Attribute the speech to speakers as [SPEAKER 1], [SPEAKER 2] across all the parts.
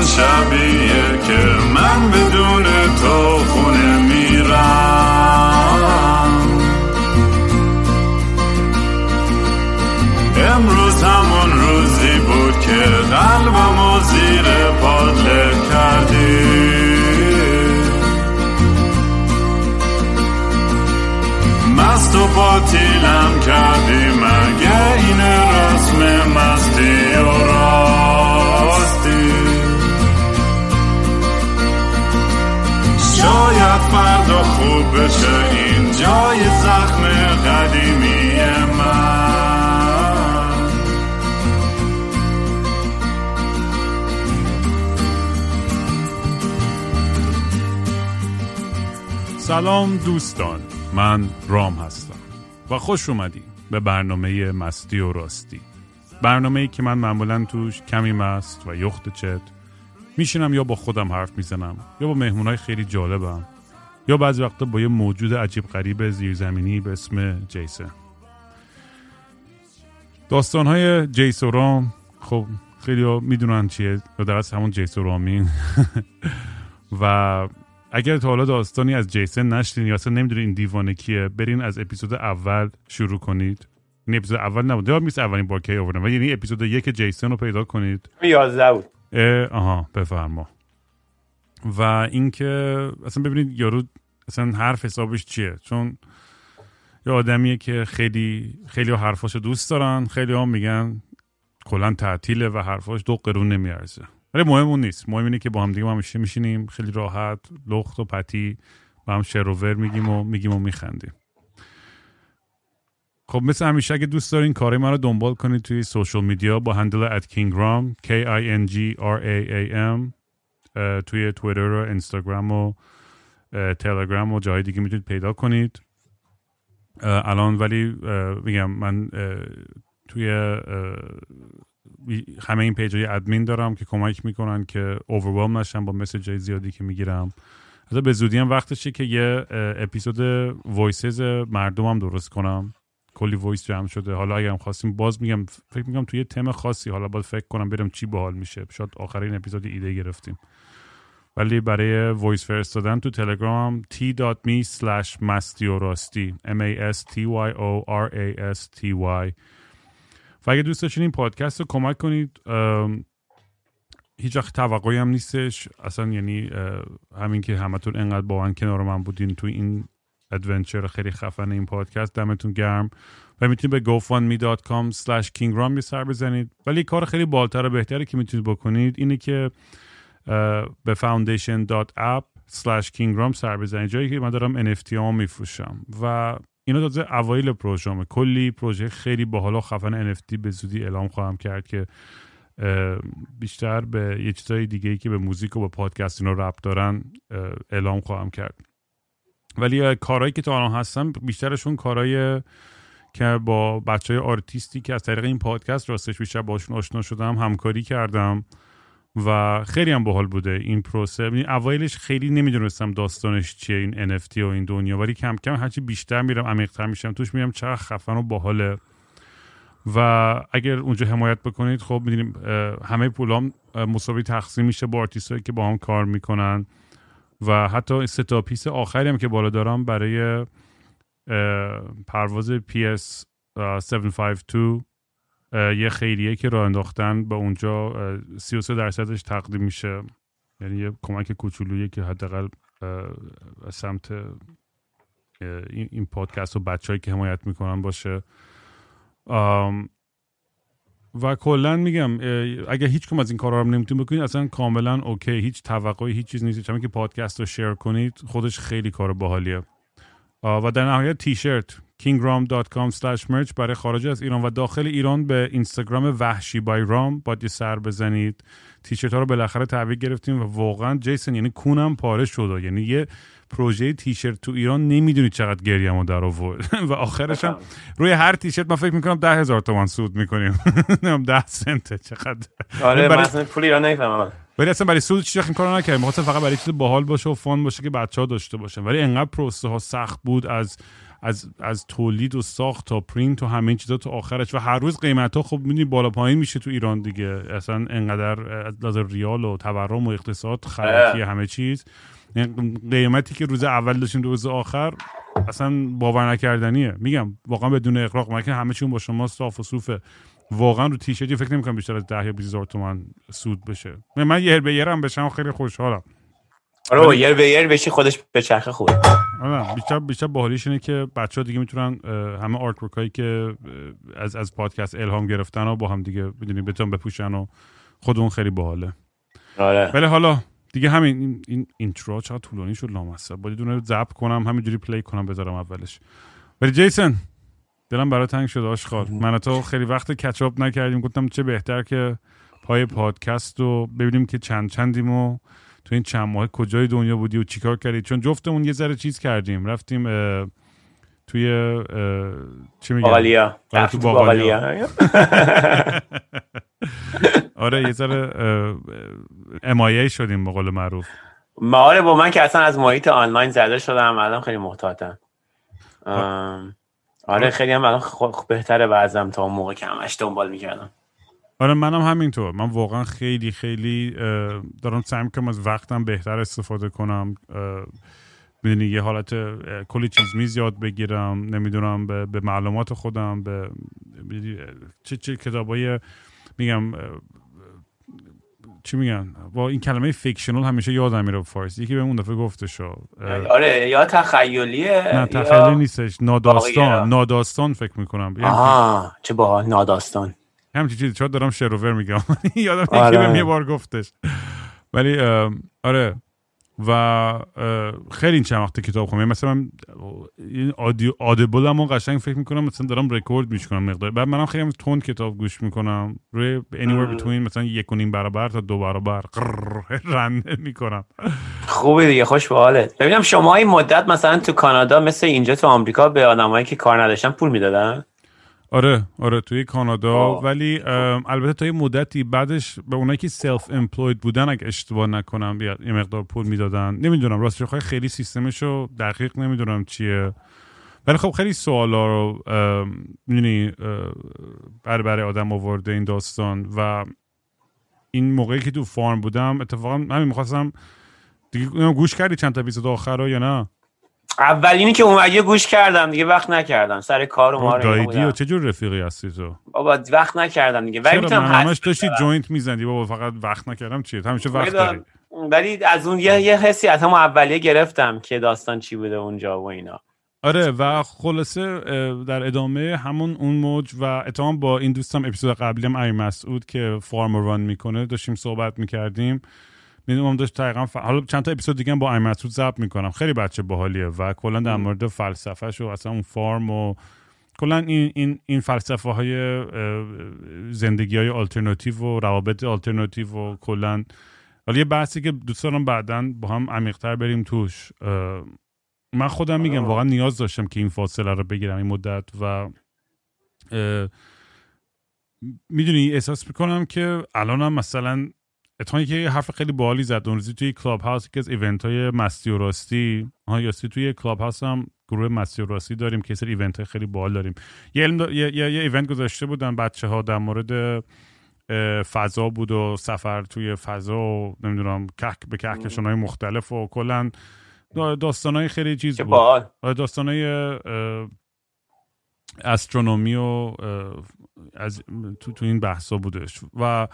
[SPEAKER 1] همون شبیه که من بدون
[SPEAKER 2] سلام دوستان من رام هستم و خوش اومدی به برنامه مستی و راستی. برنامه ای که من معمولا توش کمی مست و یخت چت میشینم یا با خودم حرف می‌زنم یا با مهمونای خیلی جالبم یا بعضی وقتا با یه موجود عجیب غریب زیرزمینی به اسم جیسن. داستان های جیس و رام خب خیلی می‌دونن چیه یا در همون جیس و رامین. و اگر تا حالا داستانی از جیسن نشدین یا اصلا نمی‌دونین این دیوانه کیه برین از اپیزود اول شروع کنید. این اپیزود اول نبود. یاد نیست اولین بار کی آوردم ولی یعنی اپیزود یک جیسن رو پیدا کنید.
[SPEAKER 3] 11 بود.
[SPEAKER 2] اه، آها بفرما. و اینکه اصلا ببینید یارو اصلا حرف حسابش چیه؟ چون یه آدمیه که خیلی خیلی حرفاشو دوست دارن خیلی هم میگن کلا تعطیله و حرفاش دو قرون نمیارزه. ولی مهم اون نیست. مهم اینه که با هم دیگه ما همیشه میشینیم. خیلی راحت. لخت و پتی. با هم شروور میگیم و میگیم و میخندیم. خب مثل همیشه اگه دوست دارین کار من رو دنبال کنید توی سوشال میدیا با هندل ات کینگرام K I N G R A A M توی تویتر و اینستاگرام و تلگرام و جای دیگه می‌تونید پیدا کنید. الان ولی میگم من توی همه این page های ادمین دارم که کمک می‌کنن که overwhelm نشم با message های زیادی که می‌گیرم. حتی به زودی هم وقتشه که یه اپیزود voices مردم هم درست کنم. کلی voice جمع شده. حالا اگرم خواستیم باز میگم فکر میگم توی یه تم خاصی حالا باید فکر کنم برم چی باحال میشه. شاید آخرین اپیزود ایده گرفتیم. ولی برای voice فرستادن تو تلگرام t.me slash m a s t y o r a s t y. و اگه دوست داشتین این پادکست رو کمک کنید هیچ وقت توقعی هم نیستش. اصلا یعنی همین که همتون انقدر با من کنار من بودین تو این ادونچر خیلی خفن این پادکست دمتون گرم. و می‌تونید به gofundme.com slash kingram یه سر بزنید. ولی کار خیلی بالتر و بهتری که می‌تونید بکنید اینه که به foundation.app slash kingram سر بزنید. جایی که من دارم NFT ها میفروشم. و اینا تازه اوایل پروژه‌مه کلی پروژه خیلی باحال و خفن NFT به زودی اعلام خواهم کرد که بیشتر به یه چیزای دیگه ای که به موزیک و به پادکست اینا ربط دارن اعلام خواهم کرد. ولی کارهایی که تا الان هستم بیشترشون کارهای که با بچه های آرتیستی که از طریق این پادکست راستش بیشتر باشون آشنا شدم همکاری کردم. و خیلی هم باحال بوده این پروسه. یعنی اوایلش خیلی نمی‌دونستم داستانش چیه این NFT و این دنیا. ولی کم کم هرچی بیشتر میرم عمیق‌تر میشم توش میرم چقدر خفن و باحاله. و اگر اونجا حمایت بکنید خب می‌دونیم همه پولام مساوی تقسیم میشه با آرتیستایی که با هم کار می‌کنن. و حتی سه تا پیس آخری هم که بالا دارم برای پرواز PS 752 اه، یه خیریه که راه انداختن به اونجا اه، 33 درصدش تقدیم میشه. یعنی یه کمک کوچولویی که حداقل از سمت این پادکست و بچههایی که حمایت می‌کنن باشه. و کلا میگم اگه هیچ کم از این کارا رو نمی‌تونید بکنید اصلا کاملا اوکی. هیچ توقعی هیچ چیز نیست. همین که پادکست رو شیر کنید خودش خیلی کار باحالیه. و در نهایت تیشرت. kingram.com merch برای خارج از ایران و داخل ایران به اینستاگرام وحشی بای رام باید یه سر بزنید. تیشرت ها رو بالاخره تحویل گرفتیم و واقعا جیسن یعنی کونم پاره شده یعنی یه پروژه تیشرت تو ایران نمی‌دونید چقدر گریمو در آورد. و آخرش هم روی هر تیشرت من فکر می‌کنم ده هزار تومن سود می‌کنیم. نمی‌دونم ده سنته چقدر.
[SPEAKER 3] آره
[SPEAKER 2] برای-
[SPEAKER 3] من پولی را نمی‌فهمم.
[SPEAKER 2] ولی اصلا برای سود چیز این کارو نکردیم. فقط برای چیز باحال باشه و فان باشه که بچه ها داشته باشن. ولی انقدر پروسه ها سخت بود از از از تولید و ساخت تا پرینت و همه چیزا تا آخرش. و هر روز قیمت ها خب می‌دونی بالا پایین میشه تو ایران دیگه. اصلا انقدر از ریال و تورم و اقتصاد خرکی همه چیز. قیمتی که روز اول داشتیم روز آخر اصلا باور نکردنیه. میگم واقعا بدون اقراق من که همه چیون با شما صاف و صوفه. واقعا رو تیشرتی فکر نمی‌کنم بیشتر از 10 یا 20 هزار تومن سود بشه. من یه به هم بشم خیلی خوشحالم.
[SPEAKER 3] آره یر به یر بشی خودش به چرخ خوبه.
[SPEAKER 2] آره بیشتر بیشتر باحالیش اینه که بچه ها دیگه می‌تونن همه آرت هایی که از از پادکست الهام گرفتن و با هم دیگه بدونی بتون بپوشن و خودمون خیلی باحاله.
[SPEAKER 3] آره.
[SPEAKER 2] ولی حالا دیگه همین این این اینترو چقدر طولانی شد لامصب. باید دونه ضبط کنم همینجوری پلی کنم بذارم اولش. ولی جیسن دلم برای تنگ شد آشخال من تو خیلی وقت کچاپ نکردیم. گفتم چه بهتر که پای پادکست رو ببینیم که چند چندیم و تو این چند ماه کجای دنیا بودی و چیکار کردی؟ چون جفتمون یه ذره چیز کردیم. رفتیم توی چی میگم
[SPEAKER 3] باقالیا.
[SPEAKER 2] آره، تو باقالیا. آره یه ذره امایه شدیم به قول معروف.
[SPEAKER 3] ما آره با من که اصلا از محیط آنلاین زده شدم الان خیلی محتاطم. آره خیلی هم الان بهتره بعضم تا اون موقع که همش دنبال می‌کردم.
[SPEAKER 2] آره منم همینطور. من واقعا خیلی خیلی دارم سعی می‌کنم از وقتم بهتر استفاده کنم. می‌دونی یه حالت کلی چیز میز یاد بگیرم. نمی‌دونم به, به معلومات خودم به چه چه کتابای میگم چی میگن؟ با این کلمه فیکشنال همیشه یادم میره فارسی. یکی به اون دفعه گفته شو.
[SPEAKER 3] آره یا تخیلیه
[SPEAKER 2] نه تخیلی نیستش. ناداستان. ناداستان فکر می‌کنم.
[SPEAKER 3] آه چه با ناداستان.
[SPEAKER 2] همچی چیزی چرا دارم شروور میگم. یادم آره. یکی یه بار گفتش. ولی آره. و خیلی این چند وقت کتاب خونم مثلا این آدیبل هم قشنگ فکر می‌کنم مثلا دارم رکورد میشکنم مقدار. بعد منم خیلی تون کتاب گوش می‌کنم. روی anywhere between مثلا یک و نیم برابر تا دو برابر. رنده می‌کنم.
[SPEAKER 3] خوبه دیگه خوش به حالت. ببینم شما این مدت مثلا تو کانادا مثل اینجا تو آمریکا به آدمایی که کار نداشتن پول می‌دادن؟
[SPEAKER 2] آره آره توی کانادا. ولی البته تا یه مدتی بعدش به اونایی که سلف امپلوید بودن اگه اشتباه نکنم یه مقدار پول می‌دادن. نمی‌دونم راستش خواهی خیلی سیستمشو دقیق نمی‌دونم چیه. ولی خب خیلی سوالا رو می‌دونی برای برای آدم آورده این داستان. و این موقعی که تو farm بودم اتفاقا همین می‌خواستم دیگه گوش کردی چند تا اپیزود آخر یا نه؟
[SPEAKER 3] اولینی که اومدی گوش کردم دیگه وقت نکردم. سر کار و ما
[SPEAKER 2] دایدی و چه جور رفیقی هستی تو؟
[SPEAKER 3] بابا وقت نکردم دیگه.
[SPEAKER 2] ولی می‌تونم همش داشتی joint می‌زنی بابا فقط وقت نکردم. چیه؟ همیشه وقت داری.
[SPEAKER 3] ولی از اون یه, یه حسی از همون اولیه گرفتم که داستان چی بوده اونجا و اینا.
[SPEAKER 2] آره و خلاصه در ادامه همون اون موج و اتهام با این دوستم اپیزود قبلی هم آی مسعود که farm run می‌کنه داشتیم صحبت می‌کردیم. می‌دونم داشت دقیقا ف... حالا چند تا اپیزود دیگه با آی مسعود ضبط می‌کنم. خیلی بچه باحالیه و کلا در مورد فلسفهش و اصلا اون farm و کلا این این این فلسفه های زندگی های آلترناتیو و روابط آلترناتیو و کلا حالا یه بحثی که دوست دارم بعدا با هم عمیقتر بریم توش من خودم میگم واقعا نیاز داشتم که این فاصله رو بگیرم این مدت و می‌دونی احساس می‌کنم که الانم مثلا اتفاقی که حرف خیلی باحالی زد. اون روزی توی Clubhouse که از event های مستی و راستی ها یاستی توی Clubhouse هم گروه مستی و راستی داریم که سر event های خیلی باحال داریم. یه, علم یه, یه, یه event گذاشته بودن بچه ها در مورد فضا بود و سفر توی فضا و نمی‌دونم کهک به کهکشان های مختلف و کلا داستان های خیلی چیز بود. داستان های استرونومی و از تو, تو این بحثا بودش. و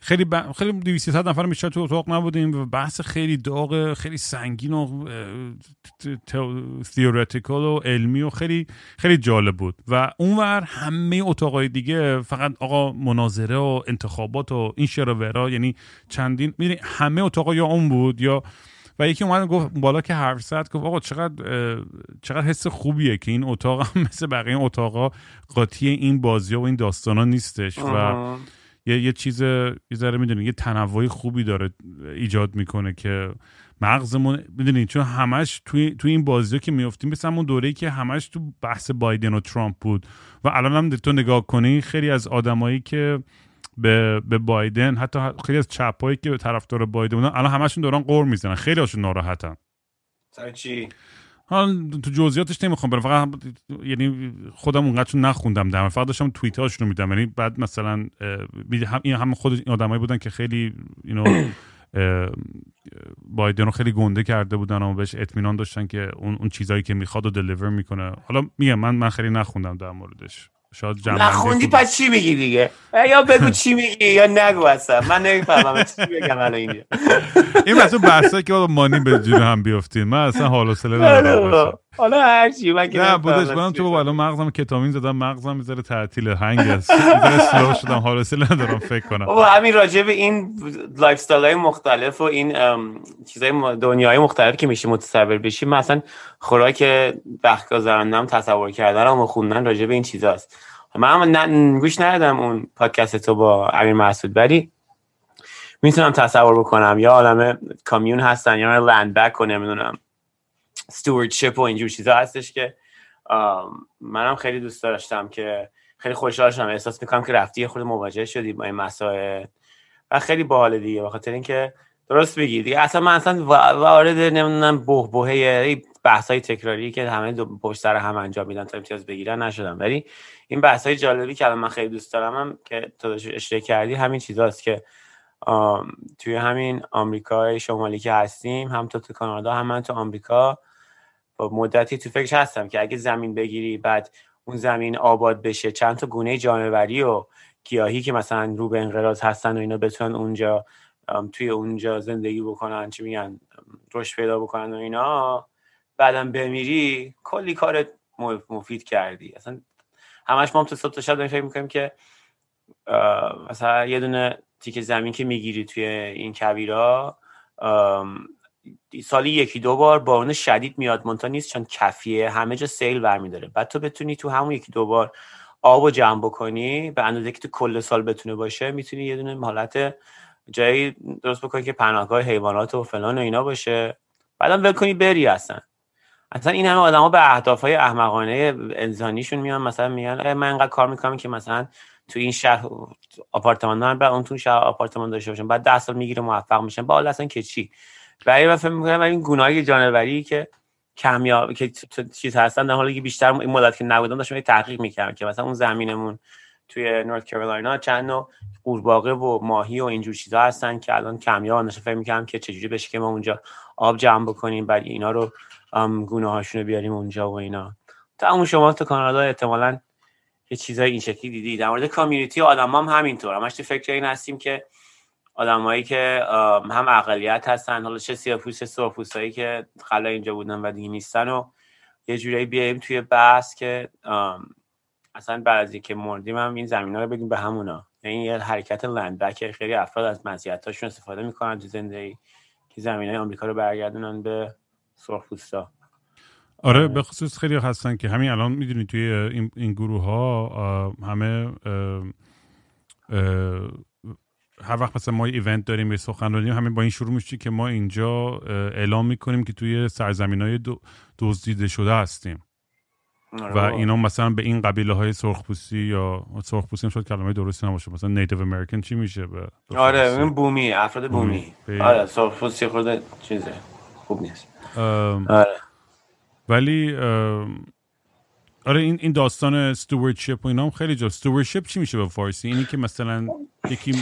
[SPEAKER 2] خیلی ب... خیلی 200 نفر بیشتر تو اتاق نبودیم و بحث خیلی داغ خیلی سنگین و تئوریتیکال و علمی و خیلی خیلی جالب بود. و اونور همه اتاقای دیگه فقط آقا مناظره و انتخابات و این شراورا یعنی چندین می‌دونی همه اتاقا یا اون بود یا و یکی اومد گفت بالا که حرف زد گفت آقا چقدر چقدر حس خوبیه که این اتاق هم مثل بقیه اتاقا قاطی این بازی و این داستانا نیستش. و یه یه چیز یه ذره می‌دونی یه تنوعی خوبی داره ایجاد می‌کنه که مغزمون می‌دونی چون همش توی توی این بازی که میفتیم مثل همون دوره‌ای که همش تو بحث بایدن و ترامپ بود. و الان هم تو نگاه کنی خیلی از آدمایی که به, به بایدن حتی خیلی از چپایی که به طرفدار بایدن بودن الان همشون دوران قور می‌زنن. خیلی هاشون ناراحتن.
[SPEAKER 3] سر چی؟
[SPEAKER 2] حالا تو جزئیاتش نمی‌خوام برم فقط یعنی خودم اونقدر نخوندم در فقط داشتم توییت هاشون رو میدم یعنی بعد مثلا هم این هم خود آدمایی بودن که خیلی اینو بایدن رو خیلی گنده کرده بودن و بهش اطمینان داشتن که اون اون چیزایی که می‌خواد و دلیور می‌کنه. حالا میگم من من خیلی نخوندم در موردش. شاید جمع
[SPEAKER 3] نخوندی پس چی میگی دیگه؟ یا بگو چی میگی یا نگو اصلا. من نمی‌فهمم چی بگم الان اینجا؟
[SPEAKER 2] این مثلا بحثا که مانی به جون هم بیافتین من اصلا حال و سله ندارم
[SPEAKER 3] حالا هر چی من که
[SPEAKER 2] نه بودش. کنم تو الان مغزم کتامین زدم مغزم می‌ذاره تعطیل هنگ است. می‌ذاره سلو شدم حال و سله ندارم فکر کنم.
[SPEAKER 3] بابا همین راجع به این لایف استایل های مختلف و این چیزای دنیای مختلف که میشه متصور بشی مثلا خوراک وقت گذراندم تصور کردن و خوندن راجع به این چیزاست. من هم گوش ندادم اون پادکست تو با امیر مسعود ولی می‌تونم تصور بکنم یا عالم کامیون هستن یا لند بک و نمی‌دونم. Stewardship و اینجور چیزا هستش که منم خیلی دوست داشتم که خیلی خوشحال شدم. احساس می‌کنم که رفتی خود مواجه شدی با این مسائل و خیلی باحال دیگه بخاطر اینکه درست بگی دیگه اصلا من اصلا وارد نمی‌دونم بهبهه بحث های تکراری که همه دو پشت سر هم انجام میدن تا امتیاز بگیرن نشدم. ولی این بحث های جالبی که الان من خیلی دوست دارم هم که تو اشتراک کردی همین چیزاست که توی همین آمریکای شمالی که هستیم هم تو تو کانادا هم من تو آمریکا با مدتی تو فکر هستم که اگه زمین بگیری بعد اون زمین آباد بشه چند تا گونه جانوری و گیاهی که مثلا رو به انقراض هستن و اینا بتونن اونجا توی اونجا زندگی بکنن چی میگن رشد پیدا بکنن و اینا بعدم بمیری کلی کار مفید کردی. اصلا همش ما هم تو صبح تا شب فکر می‌کنیم که مثلا یه دونه تیک زمین که می‌گیری توی این کویرا سالی یکی دو بار بارون شدید میاد مونتا نیست چون کفیه همه جا سیل برمیداره. بعد تو بتونی تو همون یکی دو بار آب و جمع بکنی به اندازه که تو کل سال بتونه باشه می‌تونی یه دونه حالت جایی درست بکنی که پناهگاه حیوانات و فلان و اینا باشه. بعدم ول کنی بری اصلا. اصلا این همه آدما به اهداف های احمقانه انسانیشون میان مثلا میگن من انقدر کار می‌کنم که مثلا تو این شهر آپارتمان دارن بعد اون تو شهر آپارتمان داشته باشن. بعد 10 سال می‌گیره موفق میشن. با اصلا که چی؟ برای من فکر می‌کنم این گناه جانوری که کمیاب که چیز هستن در حالی که بیشتر این مدت که نبودم داشتم تحقیق می‌کردم که مثلا اون زمینمون توی نورت کرولاینا چند نوع قورباغه و ماهی و اینجور چیزا هستن که الان کمیاب نشه فکر می‌کنم که چجوری بشه که ما اونجا آب جمع بکنیم بعد اینا رو گونه هاشون بیاریم اونجا و اینا. تا اون شما تو کانادا احتمالا یه چیزای این شکلی دیدی. در مورد کامیونیتی آدم هم همینطور. همش تو فکر این هستیم که آدمایی که هم اقلیت هستن حالا چه سیاپوس چه هایی که خلا اینجا بودن و دیگه نیستن و یه جورایی بیایم توی بحث که اصلا بعد از اینکه مردیم هم این زمین رو بدیم به همونا. یعنی یه حرکت لندبک خیلی افراد از مزیتاشون استفاده می‌کنن تو زندگی که زمین های آمریکا رو برگردونن به سرخپوستا.
[SPEAKER 2] آره به خصوص خیلی هستن که همین الان می‌دونی توی این, این گروه ها همه هر وقت مثلا ما ایونت داریم یه سخنرانی همین با این شروع میشه که ما اینجا اعلام می‌کنیم که توی سرزمین های دزدیده شده هستیم. و آره. اینا مثلا به این قبیله های سرخپوستی یا سرخپوستی هم شاید کلمه درستی نباشه. مثلا نیتیو امریکن چی میشه به
[SPEAKER 3] آره این بومی افراد بومی, بومی. آره سرخپوستی خود چیزه خوب نیست. آره.
[SPEAKER 2] ولی آره این این داستان استوردشپ و اینا هم خیلی جا استوردشپ چی میشه به فارسی؟ اینی که مثلا یکی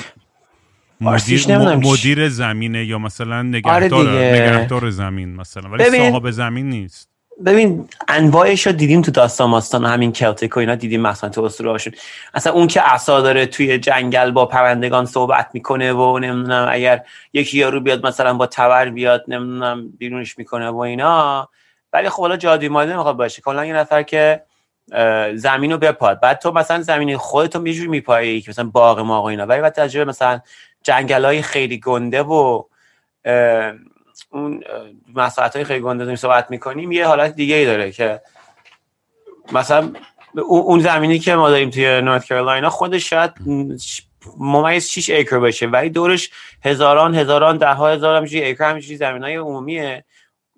[SPEAKER 2] مدیر, مدیر زمینه یا مثلا نگهدار آره نگهدار زمین مثلا. ولی صاحب زمین نیست.
[SPEAKER 3] ببین انواعش رو دیدیم تو داستان ماستان همین کلتیک و اینا دیدیم مثلا تو اسطوره هاشون. اصلا اون که عصا داره توی جنگل با پرندگان صحبت می‌کنه و نمی‌دونم اگر یکی یارو بیاد مثلا با تبر بیاد نمی‌دونم بیرونش می‌کنه و اینا. ولی خب حالا جادوی ماده نمی‌خواد باشه. کلا یه نفر که زمین رو بپاد. بعد تو مثلا زمین خودتو یه جوری میپایی که مثلا باغ ما و اینا. ولی بعد تجربه مثلا جنگل های خیلی گنده و اون مساحت های خیلی گنده صحبت می‌کنیم یه حالت دیگه ای داره که مثلا اون زمینی که ما داریم توی North Carolina خودش شاید ممیز 6 acre باشه. ولی دورش هزاران هزاران ده ها هزار همینجوری acre همینجوری زمین های عمومیه.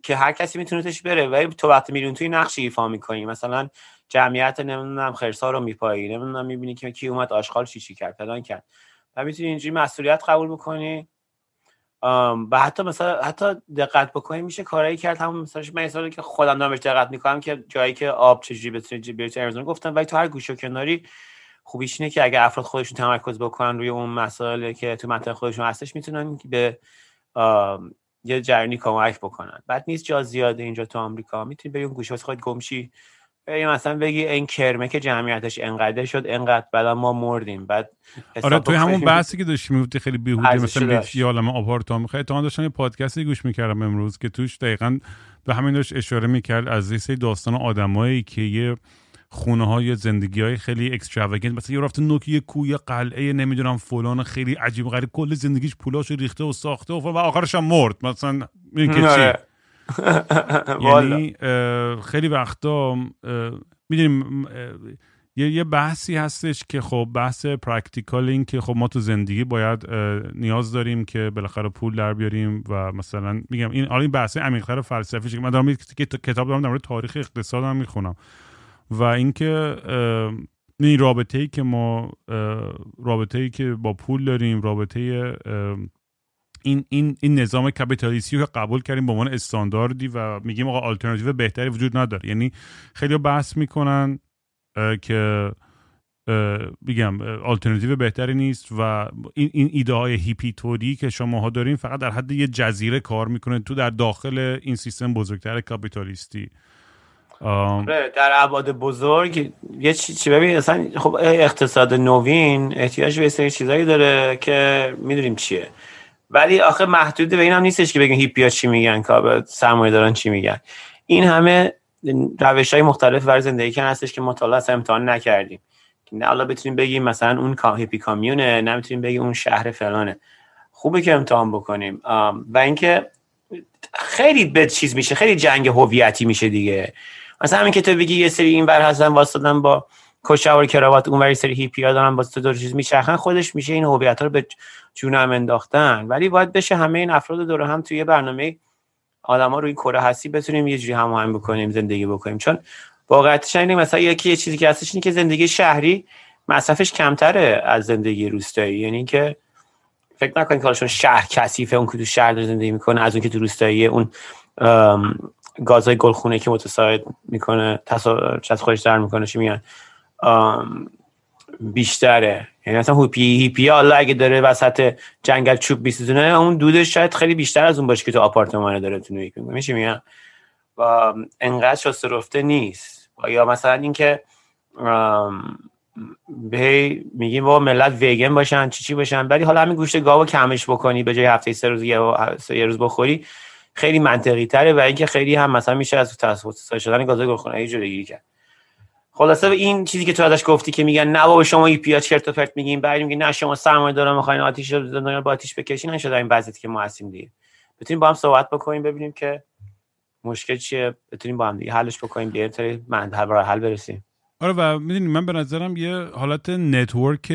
[SPEAKER 3] که هر کسی می‌تونه توش بره. ولی تو وقتی میری اون تو یه نقشی ایفا می‌کنی. مثلا جمعیت نمی‌دونم خرسا رو میپایی. نمی‌دونم می‌بینی که کی اومد آشغال چی چی کرد فلان کرد. و می‌تونی اینجوری مسئولیت قبول بکنی. و حتی مثلا حتی دقت بکنیم میشه کارایی کرد. همون مثلا من مثلا که خودم دارم دقت می‌کنم که جایی که آب چجوری بتونه بیاد ارزون گفتم. ولی تو هر گوشه کناری خوبیش اینه که اگر افراد خودشون تمرکز بکنن روی اون مسائلی که تو منطقه خودشون هستش می‌تونن به یه جرنی کمک بکنن. بعد نیست جا زیاده اینجا تو آمریکا. می‌تونی به اون گوشه خود گمشی یا مثلا بگی این کرمه که جمعیتش انقدر شد انقدر. بعد ما مردیم. بعد
[SPEAKER 2] آره توی همون بحثی که داشتی می‌گفتی خیلی بیهوده مثلا یه عالم آپارتمان خیلی تا داشتم یه پادکستی گوش می‌کردم امروز که توش دقیقا به همین داشت اشاره می‌کرد از یه داستان آدمایی که یه خونه های زندگی های خیلی اکستراوگنت مثلا یه رفته نوک یه کوی قلعه نمی‌دونم فلان خیلی عجیب غریب. کل زندگیش پولاشو ریخته و ساخته و, و آخرش هم مرد. مثلا این که چی؟ آره. یعنی خیلی وقتا می‌دونیم یه یه بحثی هستش که خب بحث practical این که خب ما تو زندگی باید نیاز داریم که بالاخره پول در بیاریم و مثلا میگم این آره این بحث عمیق‌تر فلسفی که من دارم کتاب دارم در مورد تاریخ اقتصاد هم می‌خونم. و اینکه این رابطه ای که ما رابطه ای که با پول داریم رابطه این این این نظام کپیتالیستی رو قبول کردیم به عنوان استانداردی و میگیم آقا آلترناتیو بهتری وجود نداره. یعنی خیلی بحث می‌کنن که بگم آلترناتیو بهتری نیست و این این ایده های هیپی توری که شماها دارین فقط در حد یه جزیره کار می‌کنه تو در داخل این سیستم بزرگتر کاپیتالیستی
[SPEAKER 3] آره، در ابعاد بزرگ یه چی, چی ببین اصلا خب اقتصاد نوین احتیاج به سری چیزایی داره که می‌دونیم چیه. ولی آخه محدود به این هم نیستش که بگیم هیپیا چی میگن که سرمایه دارن چی میگن. این همه روش های مختلف برای زندگی کن هستش که مطالعه امتحان نکردیم. نه حالا بتونیم بگیم مثلا اون هیپی کامیونه نمی‌تونیم بگیم اون شهر فلانه. خوبه که امتحان بکنیم. و اینکه خیلی به چیز میشه خیلی جنگ هویتی میشه دیگه. مثلا همین که تو بگی یه سری این ور هستن واسطن با کشاور کراوات اون وری سری هیپی ها دارن با تو چیز میچرخن خودش میشه این هویت ها رو به جون هم انداختن. ولی باید بشه همه این افراد دور هم توی برنامه آدما روی کره هستی بتونیم یه جوری هماهنگ بکنیم زندگی بکنیم. چون واقعیتش اینه مثلا یکی یه چیزی که هستش اینه که زندگی شهری مصرفش کمتره از زندگی روستایی. یعنی که فکر نکنید که شهر کثیفه اون که تو شهر داره زندگی می‌کنه از اون که تو روستایی اون گازهای گلخونه که متساعد می‌کنه از خودش در می‌کنه چی میگن؟ بیشتره. یعنی مثلا هوپی هیپی حالا اگه داره وسط جنگل چوب بیسیزونه اون دودش شاید خیلی بیشتر از اون باشه که تو آپارتمان داره تو نیویورک میشه میگن و انقدر شسته رفته نیست. یا مثلا اینکه به میگیم با ملت ویگن باشن چی چی باشن ولی حالا همین گوشت گاو کمش بکنی به جای هفته سه روز یه روز بخوری خیلی منطقی تره و اینکه خیلی هم مثلا میشه از تصفیه شدن گازهای گلخانه‌ای جلوگیری کرد. خلاصه به این چیزی که تو ازش گفتی که میگن نه بابا شما ای پیا چرت و پرت میگین بعد میگین نه شما سرمایه دارم می‌خواین آتیش رو با آتیش بکشین نشد این وضعیتی که ما هستیم دیگه. بتونیم با هم صحبت بکنیم ببینیم که مشکل چیه بتونیم با هم دیگه حلش بکنیم بیایم تا من حل برسیم.
[SPEAKER 2] آره و می‌دونی من به نظرم یه حالت نتورک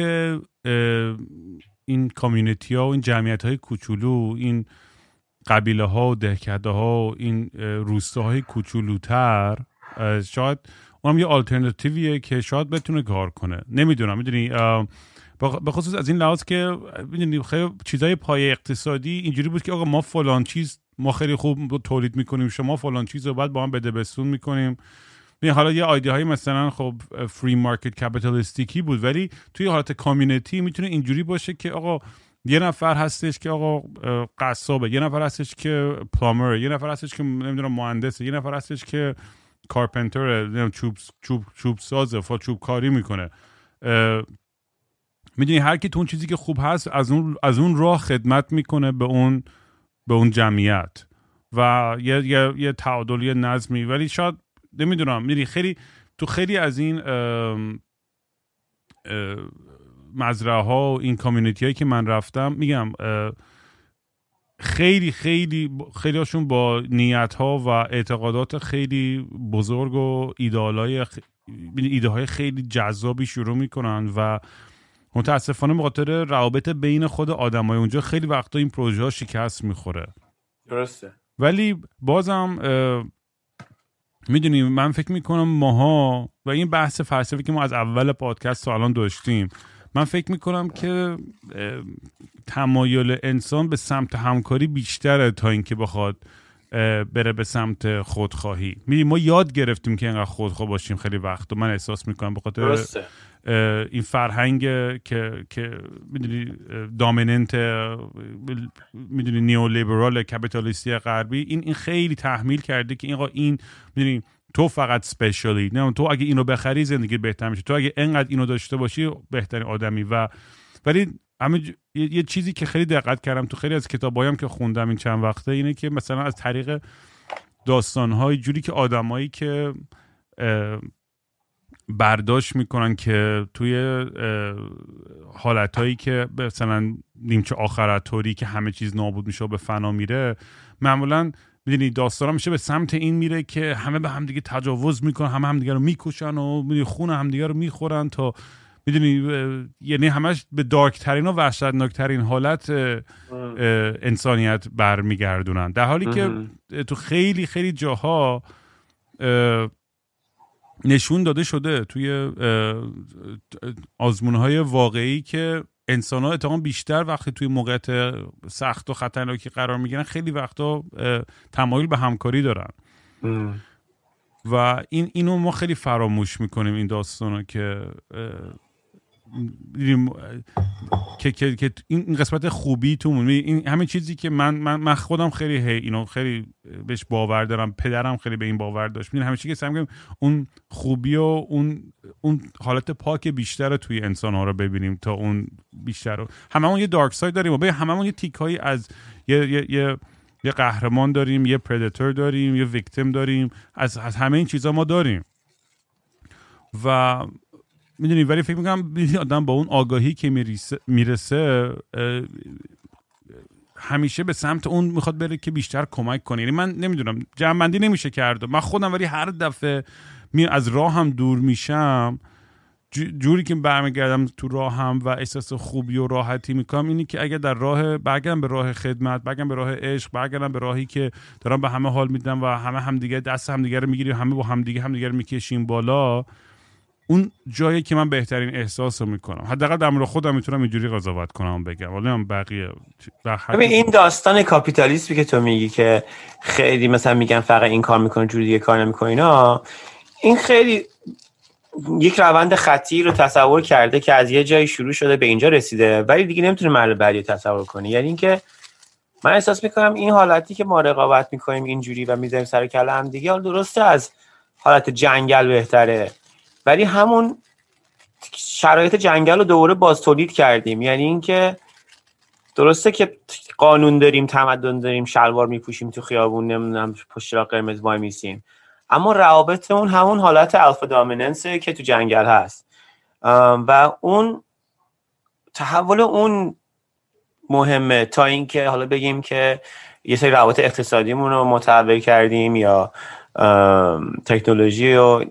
[SPEAKER 2] این کامیونیتی ها و این جمعیت های کوچولو این قبیله ها و دهکده ها و این روستاهای کوچولوتر شاید اونم یه آلترناتیویه که شاید بتونه کار کنه. نمی‌دونم می‌دونی به خصوص از این لحاظ که می‌دونی خیلی چیزای پای اقتصادی اینجوری بود که آقا ما فلان چیز ما خیلی خوب تولید می‌کنیم شما فلان چیز رو بعد با هم بده بسون می‌کنیم. حالا یه آیده های مثلا خب فری مارکت کپیتالیستیکی بود ولی توی حالت کامیونیتی می‌تونه اینجوری باشه که آقا یه نفر هستش که آقا قصابه یه نفر هستش که پلامر یه نفر هستش که نمی‌دونم مهندسه یه نفر هستش که کارپنتر چوب چوب چوب سازه فا چوب کاری می‌کنه می‌دونی هر کی تو اون چیزی که خوب هست از اون از اون راه خدمت می‌کنه به اون به اون جمعیت. و یه یه, یه تعادل یه نظمی. ولی شاید نمی‌دونم می‌دونی خیلی تو خیلی از این مزرعه ها و این کامیونیتی هایی که من رفتم میگم خیلی خیلی خیلی هاشون با نیت ها و اعتقادات خیلی بزرگ و ایدال های ایده های خیلی جذابی شروع می‌کنن و متاسفانه بخاطر روابط بین خود آدم های اونجا خیلی وقتا این پروژه ها شکست می‌خوره.
[SPEAKER 3] درسته.
[SPEAKER 2] ولی بازم می‌دونیم من فکر می‌کنم ماها و این بحث فلسفی که ما از اول پادکست تا الان داشتیم من فکر می‌کنم که تمایل انسان به سمت همکاری بیشتره تا اینکه بخواد بره به سمت خودخواهی. می‌دونی ما یاد گرفتیم که اینقدر خودخواه باشیم خیلی وقت. و من احساس می‌کنم به خاطر این فرهنگ که که می‌دونی دامیننت می‌دونی نیولیبرال کپیتالیستی غربی این این خیلی تحمیل کرده که این این می‌دونی تو فقط سپیشالی نه تو اگه اینو بخری زندگی بهتر میشه. تو اگه انقدر اینو داشته باشی بهترین آدمی. و ولی همین یه،, چیزی که خیلی دقت کردم تو خیلی از کتابایم که خوندم این چند وقته اینه که مثلا از طریق داستانهای جوری که آدمایی که برداشت می‌کنن که توی حالتهایی که مثلا نیمچه آخرتوری که همه چیز نابود میشه و به فنا میره معمولا می‌دونی داستان میشه به سمت این میره که همه به همدیگه تجاوز می‌کنن همه همدیگه رو می‌کشن و می‌دونی خون همدیگه رو می‌خورن تا می‌دونی یعنی همش به دارک ترین و وحشتناک ترین حالت انسانیت برمیگردونن. در حالی که تو خیلی خیلی جاها نشون داده شده توی آزمون های واقعی که انسان ها اتفاقا بیشتر وقتی توی موقعیت سخت و خطرناکی قرار می‌گیرن خیلی وقتا تمایل به همکاری دارن. و این اینو ما خیلی فراموش می‌کنیم این داستان که که, که, که این قسمت خوبی تو این همین چیزی که من من, من خودم خیلی هی اینو خیلی بهش باور دارم پدرم خیلی به این باور داشت. می‌دونی چیزی که اون خوبی و اون اون حالت پاک بیشتر توی انسان ها رو ببینیم تا اون بیشتر رو. هممون یه dark side داریم و هممون یه تیکه از یه, یه, یه یه قهرمان داریم یه predator داریم یه victim داریم. از, از همه این چیزها ما داریم. و می‌دونی ولی فکر می‌کنم آدم با اون آگاهی که می‌رسه همیشه به سمت اون می‌خواد بره که بیشتر کمک کنه. یعنی من نمی‌دونم جمعبندی نمیشه کرد من خودم ولی هر دفعه می از راه هم دور میشم جوری که برمیگردم تو راه هم و احساس خوبی و راحتی می‌کنم اینی که اگر در راه برگردم به راه خدمت برگردم به راه عشق برگردم به راهی که دارم به همه حال میدم و همه همدیگه دست همدیگه رو می‌گیریم همه با همدیگه همدیگه رو می‌کشیم بالا اون جایی که من بهترین احساس رو می‌کنم. حداقل در مورد خودم می‌تونم اینجوری قضاوت کنم بگم. ولی هم بقیه
[SPEAKER 3] ببین این داستان کاپیتالیسمی که تو میگی که خیلی مثلا میگن فقط این کار می‌کنه جوری دیگه کار نمی‌کنه اینا این خیلی یک روند خطی رو تصور کرده که از یه جایی شروع شده به اینجا رسیده ولی دیگه نمی‌تونه مرد بعدی تصور کنی یعنی اینکه من احساس می‌کنم این حالتی که ما رقابت می‌کنیم اینجوری و می‌ذاریم سر کله هم دیگه درسته از حالت جنگل بهتره. ولی همون شرایط جنگل رو دوباره باز تولید کردیم. یعنی اینکه درسته که قانون داریم تمدن داریم شلوار میپوشیم تو خیابون نمی‌دونم پشت را قرمز وای میسیم. اما روابط اون همون حالت الفا دامیننسه که تو جنگل هست. و اون تحول اون مهمه تا اینکه حالا بگیم که یه سری روابط اقتصادیمون رو متحول کردیم یا تکنولوژی و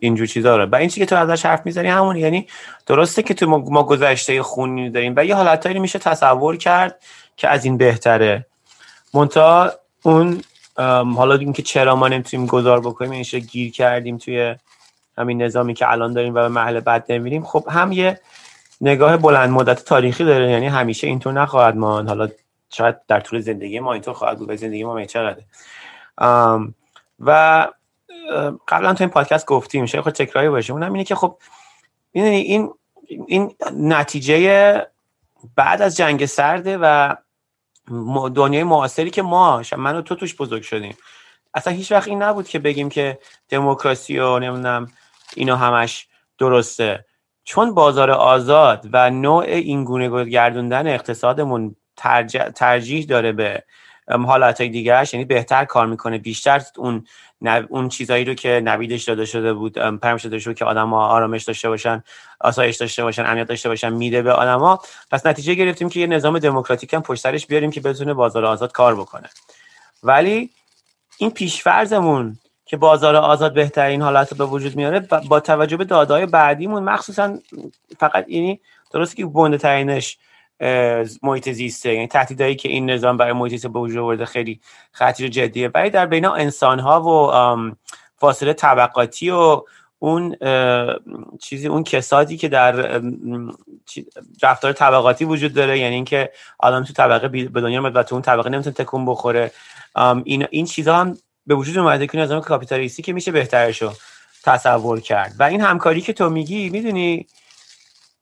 [SPEAKER 3] اینجور چیزا رو. و این چیزی که تو ازش حرف می‌زنی همون یعنی درسته که تو ما گذشته خونی داریم و یه حالتهایی میشه تصور کرد که از این بهتره. مونتا اون حالا اینکه چرا ما نمی‌تونیم گذار بکنیم این گیر کردیم توی همین نظامی که الان داریم و به محل بد نمیریم خب هم یه نگاه بلند مدت تاریخی داره. یعنی همیشه اینطور نخواهد مان حالا شاید در طول زندگی ما اینطور خواهد بود زندگی ما چقدر و قبلا تو این پادکست گفتیم شاید خود تکراری باشه اونم اینه که خب این این نتیجه بعد از جنگ سرده و دنیای معاصری که ما من و تو توش بزرگ شدیم. اصلا هیچ وقت این نبود که بگیم که دموکراسی و نمی‌دونم اینا همش درسته. چون بازار آزاد و نوع این گونه گردوندن اقتصادمون ترجیح داره به حالت های دیگرش یعنی بهتر کار می‌کنه. بیشتر اون اون چیزایی رو که نویدش داده شده بود پرم شده شده که آدما آرامش داشته باشن آسایش داشته باشن امنیت داشته باشن میده به آدما پس نتیجه گرفتیم که یه نظام دموکراتیک هم پشت سرش بیاریم که بتونه بازار آزاد کار بکنه. ولی این پیشفرزمون که بازار آزاد بهترین حالت رو به وجود میاره با توجه به دادای بعدیمون مخصوصا فقط یعنی درست که بنده ترینش محیط زیسته. یعنی تهدیدایی که این نظام برای محیط زیسته به وجود آورده خیلی خطیر جدیه. ولی در بین انسان ها و فاصله طبقاتی و اون چیزی اون کسادی که در رفتار طبقاتی وجود داره یعنی اینکه آدم تو طبقه به دنیا و تو اون طبقه نمی‌تونه تکون بخوره. این این چیزها هم به وجود اومده که نظام کاپیتالیستی که میشه بهترشو تصور کرد. و این همکاری که تو میگی می‌دونی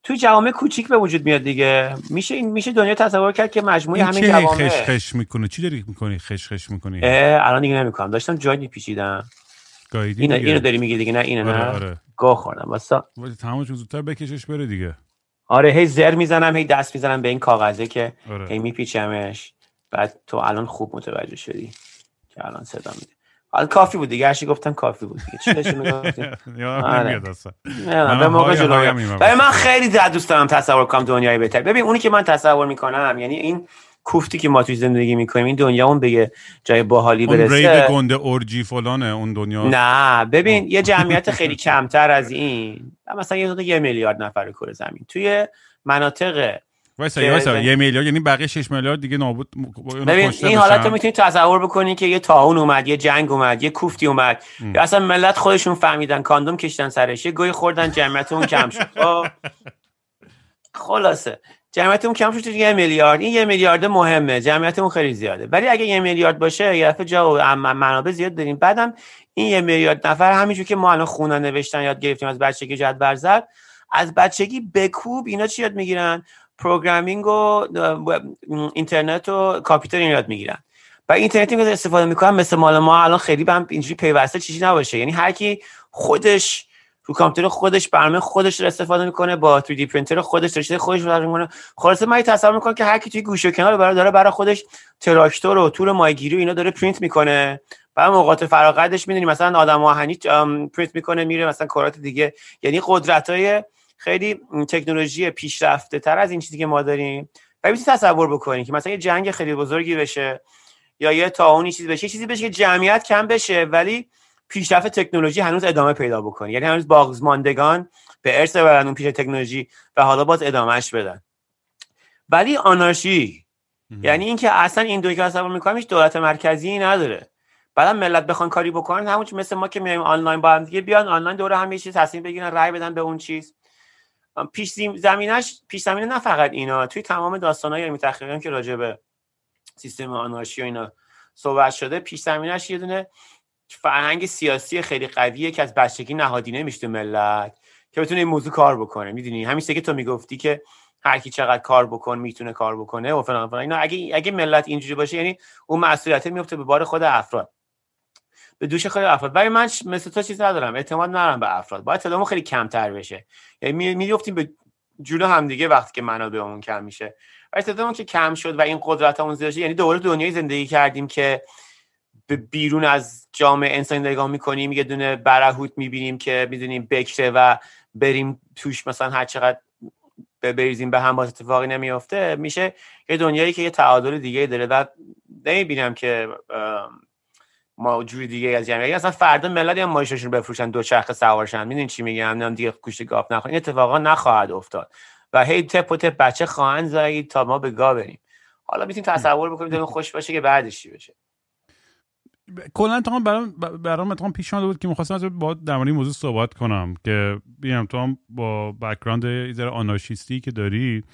[SPEAKER 3] توی جوامع کوچیک به وجود میاد دیگه. میشه این میشه دنیا تصور کرد که مجموعه همین جوامع
[SPEAKER 2] خش خش می‌کنه؟ چی داری می‌کنی؟ خش خش می‌کنی
[SPEAKER 3] الان دیگه نمی‌کنم. داشتم جای میپیچیدم. اینو اینو داری میگی دیگه نه اینو نه. آره. آره. گاه خوردم واسه.
[SPEAKER 2] تمامش زودتر بکشش بره دیگه.
[SPEAKER 3] آره هی زر می‌زنم هی دست می‌زنم به این کاغذه که آره. هی میپیچمش. بعد تو الان خوب متوجه شدی که الان صدا میده. حالا کافی بود دیگه. هرچی گفتم کافی بود دیگه. چی آره. به موقع جلوی من خیلی دوست دارم تصور کنم دنیای بهتر. ببین اونی که من تصور می‌کنم یعنی این کوفتی که ما توی زندگی می‌کنیم این دنیا اون به جای باحالی برسه.
[SPEAKER 2] اون رید گنده اورجی فلانه اون دنیا.
[SPEAKER 3] نه ببین یه جمعیت خیلی کمتر از این. مثلا یه یه میلیارد نفر کره زمین. توی مناطق
[SPEAKER 2] وایسا وایسا. یه میلیارد یعنی بقیه 6 میلیارد دیگه نابود
[SPEAKER 3] ببین این حالت رو می‌تونی تصور بکنی که یه تاون اومد یه جنگ اومد یه کوفتی اومد. یا اصلا ملت خودشون فهمیدن کاندوم کشتن سرش یه گوی خوردن جمعیت اون کم شد. خب. خلاصه. جمعیت اون کم شد یه میلیارد. این یه میلیارد مهمه. جمعیت اون خیلی زیاده. ولی اگه یه میلیارد باشه یه دفعه جا منابع زیاد داریم. بعدم این یه میلیارد نفر همینجور که ما الان خونا نوشتن یاد گرفتیم از بچگی جد برزد از بچگی بکوب اینا چی یاد می‌گیرن؟ programming و اینترنت و کامپیوتر یاد می‌گیرن. و اینترنتی که استفاده می‌کنن مثل مال ما الان خیلی به هم اینجوری پیوسته چیزی نباشه. یعنی هر کی خودش رو کامپیوتر خودش برنامه خودش رو استفاده می‌کنه با 3D پرینتر خودش داره خودش رو می‌کنه. خلاصه من تصور می‌کنم که هر کی توی گوشه کنار برای داره برای خودش تراکتور و تور ماهیگیری و اینا داره پرینت می‌کنه. بعد اوقات فراغتش می‌دونی مثلا آدم آهنی پرینت می‌کنه میره مثلا کارات دیگه. یعنی قدرت های خیلی تکنولوژی پیشرفته تر از این چیزی که ما داریم و می‌تونی تصور بکنی که مثلا یه جنگ خیلی بزرگی بشه یا یه تاونی چیزی بشه چیزی بشه که جمعیت کم بشه ولی پیشرفت تکنولوژی هنوز ادامه پیدا بکنه. یعنی هنوز باغزماندگان به ارث ببرن اون پیش تکنولوژی و حالا باز ادامهش بدن. ولی آنارشی یعنی اینکه اصلا این دوی که تصور می‌کنم هیچ دولت مرکزی نداره. بعدا ملت بخوان کاری بکنن همون مثل ما که میایم آنلاین با هم دیگه بیان آنلاین دوره هم یه چیز تصمیم بگیرن رای بدن به اون چیز. پیش زمینش پیش زمینه نه فقط اینا. توی تمام داستانای علمی تحقیقی که راجع به سیستم آنارشی و اینا صحبت شده پیش زمینش یه دونه فرهنگ سیاسی خیلی قویه که از بچگی نهادینه میشه ملت که بتونه این موضوع کار بکنه. می‌دونی؟ همین که تو می‌گفتی که هر کی چقدر کار بکن می‌تونه کار بکنه و فلان فلان. اینا اگه اگه ملت اینجوری باشه یعنی اون مسئولیت میفته به بار خود افراد. به دوش خیلی افراد. ولی من مثل تو چیز ندارم. اعتماد ندارم به افراد. باید تعدادمون خیلی کمتر بشه. یعنی میفتیم به جلو هم دیگه وقتی که منابعمون کم میشه. ولی تعدادمون که کم شد و این قدرتمون زیاد یعنی دوباره دنیای زندگی کردیم که به بیرون از جامعه انسانی نگاه می‌کنیم یه دونه برهوت می‌بینیم که می‌دونیم بکره و بریم توش مثلا هر چقدر بریزیم به هم باز اتفاقی نمیافته. میشه یه دنیایی که یه تعادل دیگه داره. و نمی‌بینم که ما جوری دیگه از جمعیت اصلا فردا ملت هم ماشینشون بفروشن دو چرخ سوارشن می‌دونین چی میگم؟ نمی‌دونم دیگه گوشت گاف نخورن. این اتفاقا نخواهد افتاد. و هی تپ و تپ بچه خواهند زایید تا ما به گا بریم. حالا می‌تونیم تصور بکنیم دلون خوش باشه که بعدش چی بشه.
[SPEAKER 2] کلا تا برام برام تا پیش اومده بود که می‌خواستم از با در مورد موضوع صحبت کنم که بیام تو هم با بک‌گراند یه آنارشیستی که داری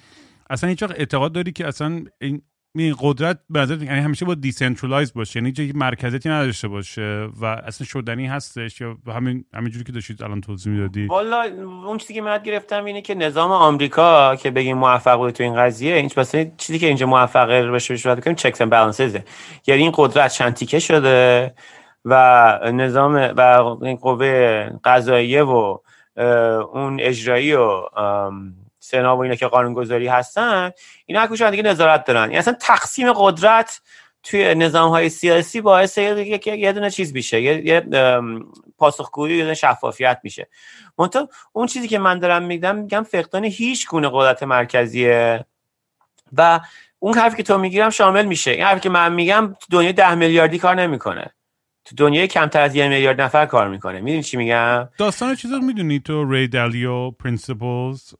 [SPEAKER 2] اصلا هیچ اعتقاد داری که اصلا این این قدرت به نظر یعنی همیشه با decentralize باشه یعنی جایی مرکزیتی نداشته باشه و اصلا شدنی هستش یا همین همینجوری که داشتید الان توضیح می‌دادی؟
[SPEAKER 3] والا اون چیزی که من گرفتم اینه که نظام آمریکا که بگیم موفق بوده تو این قضیه این چیزی که اینجا موفق بشه بشه کنیم checks and balances یعنی این قدرت چند شده و نظام و این قوه قضاییه و اون اجرایی و سنا و اینا که قانونگذاری هستن اینا هر دیگه نظارت دارن؟ یعنی اصلا تقسیم قدرت توی نظام های سیاسی باعث یه, دونه چیز میشه یه, یه پاسخگویی یه شفافیت میشه. منتها اون چیزی که من دارم میگم میگم فقدان هیچ گونه قدرت مرکزیه. و اون حرفی که تو می‌گیرم شامل میشه. این حرفی که من میگم دنیا ده میلیاردی کار نمی‌کنه. تو دنیای کمتر از یه میلیارد نفر کار می‌کنه. می‌دونی چی میگم؟
[SPEAKER 2] داستان چیزا می‌دونی تو ری دالیو Principles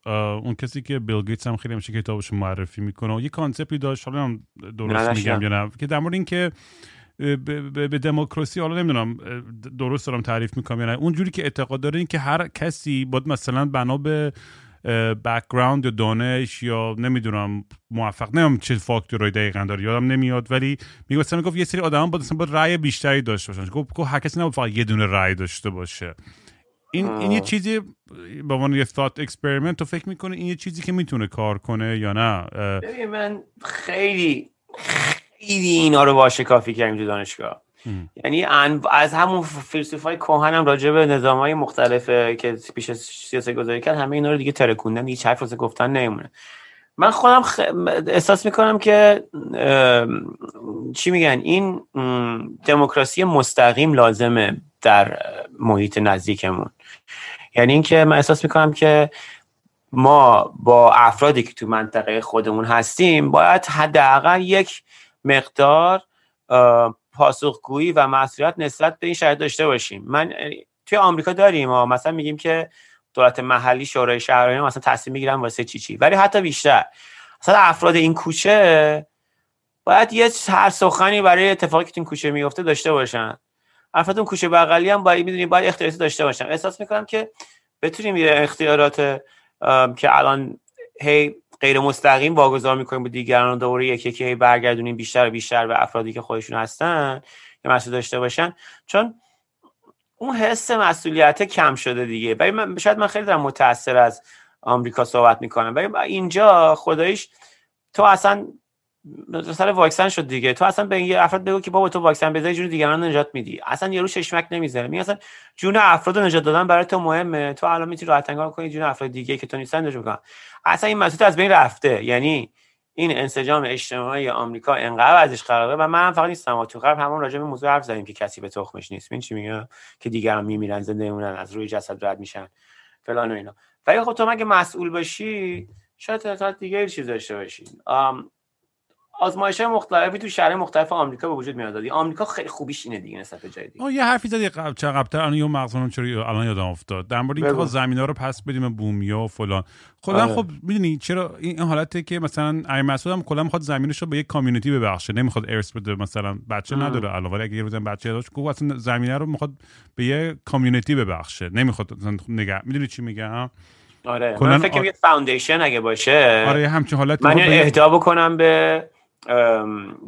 [SPEAKER 2] اون کسی که بیل گیتس هم خیلی همیشه کتابش معرفی می‌کنه و یه concept ی داشت حالا درست میگم یا نه که در مورد اینکه به, به دموکراسی حالا نمی‌دونم درست دارم تعریف می‌کنم یا نه. اونجوری که اعتقاد داره این که هر کسی باید مثلا بنا به background یا دانش یا نمی‌دونم موفق نمی‌دونم چه فاکتورهای دقیقا داره یادم نمیاد. ولی میگه مثلا می‌گفت یه سری آدم باید مثلا با رأی بیشتری داشته باشن. گفت هر کسی نباید فقط یه دونه رأی داشته باشه. این این یه چیزی به عنوان یه thought experiment تو فکر می‌کنه این یه چیزی که می‌تونه کار کنه یا نه؟
[SPEAKER 3] ببین من خیلی خیلی اینا رو واشه کافی کردیم تو دانشگاه. یعنی از همون فیلسوفای کوهن راجع به نظام های مختلف که پیش سیاست گذاری کرد همه اینا رو دیگه ترکوندن دیگه حرف واسه گفتن نمیمونه. من خودم خ... احساس می‌کنم که چی میگن؟ این دموکراسی مستقیم لازمه در محیط نزدیکمون. یعنی اینکه من احساس می‌کنم که ما با افرادی که تو منطقه خودمون هستیم باید حداقل یک مقدار پاسخگویی و مسئولیت نسبت به این شرایط داشته باشیم. من توی آمریکا داریم و مثلا میگیم که دولت محلی شورای شهرانی مثلا تصمیم می‌گیرن واسه چی چی. ولی حتی بیشتر. مثلا افراد این کوچه باید یه هر سخنی برای اتفاقی که تو این کوچه میفته داشته باشن. افراد اون کوچه بغلی هم باید می‌دونیم باید اختیاراتی داشته باشن. احساس می‌کنم که بتونیم اختیارات که الان هی غیر مستقیم واگذار می‌کنیم به دیگران دوباره یکی یکی برگردونیم بیشتر و بیشتر به افرادی که خودشون هستن که مسئول داشته باشن. چون اون حس مسئولیت کم شده دیگه. برای من شاید من خیلی دارم متاثر از آمریکا صحبت می‌کنم. ولی اینجا خدایش تو اصلا سر واکسن شد دیگه. تو اصلا به یه افراد بگو که بابا تو واکسن بزنی جون دیگران نجات میدی. اصلا یارو چشمک نمی‌ذاره. می اصلا جون افراد نجات دادن برای تو مهمه. تو الان می‌تونی راحت انگار کنی جون افراد دیگه که تو نیستن نجات اصلا این مسئله از بین رفته. یعنی این انسجام اجتماعی آمریکا انقدر ازش خرابه و من فقط نیستم. تو غرب همون راجع به موضوع حرف زدیم که کسی به تخمش نیست. این چی میگه که دیگران میمیرن زنده میمونن از روی جسد رد میشن. فلان و اینا. ولی خب تو مگه مسئول باشی شاید تا دیگه چیز داشته باشی. آزمایش های مختلفی تو شهر مختلف آمریکا به وجود میاد. آمریکا خیلی خوبیش اینه دیگه نسبت به جای دیگه.
[SPEAKER 2] یه حرفی زدی قبل چه قبلتر؟ الان یه مغزم چرا الان یادم افتاد. در مورد اینکه زمینا رو پس بدیم بومیا و فلان. خدا آره. خب می‌دونی چرا این حالته که مثلا ای مسعود هم کلا می‌خواد زمینش رو به یک کامیونیتی ببخشه. نمی‌خواد ارث بده مثلا بچه ام. نداره علاوه اگه یه روزم بچه داشت گفت اصلا زمینه رو می‌خواد به یه کامیونیتی ببخشه. نمی‌خواد مثلا نگه می‌دونی چی میگم؟
[SPEAKER 3] آره. من فکر کنم فاوندیشن اگه باشه.
[SPEAKER 2] آره همچین حالت
[SPEAKER 3] من اهدا بکنم به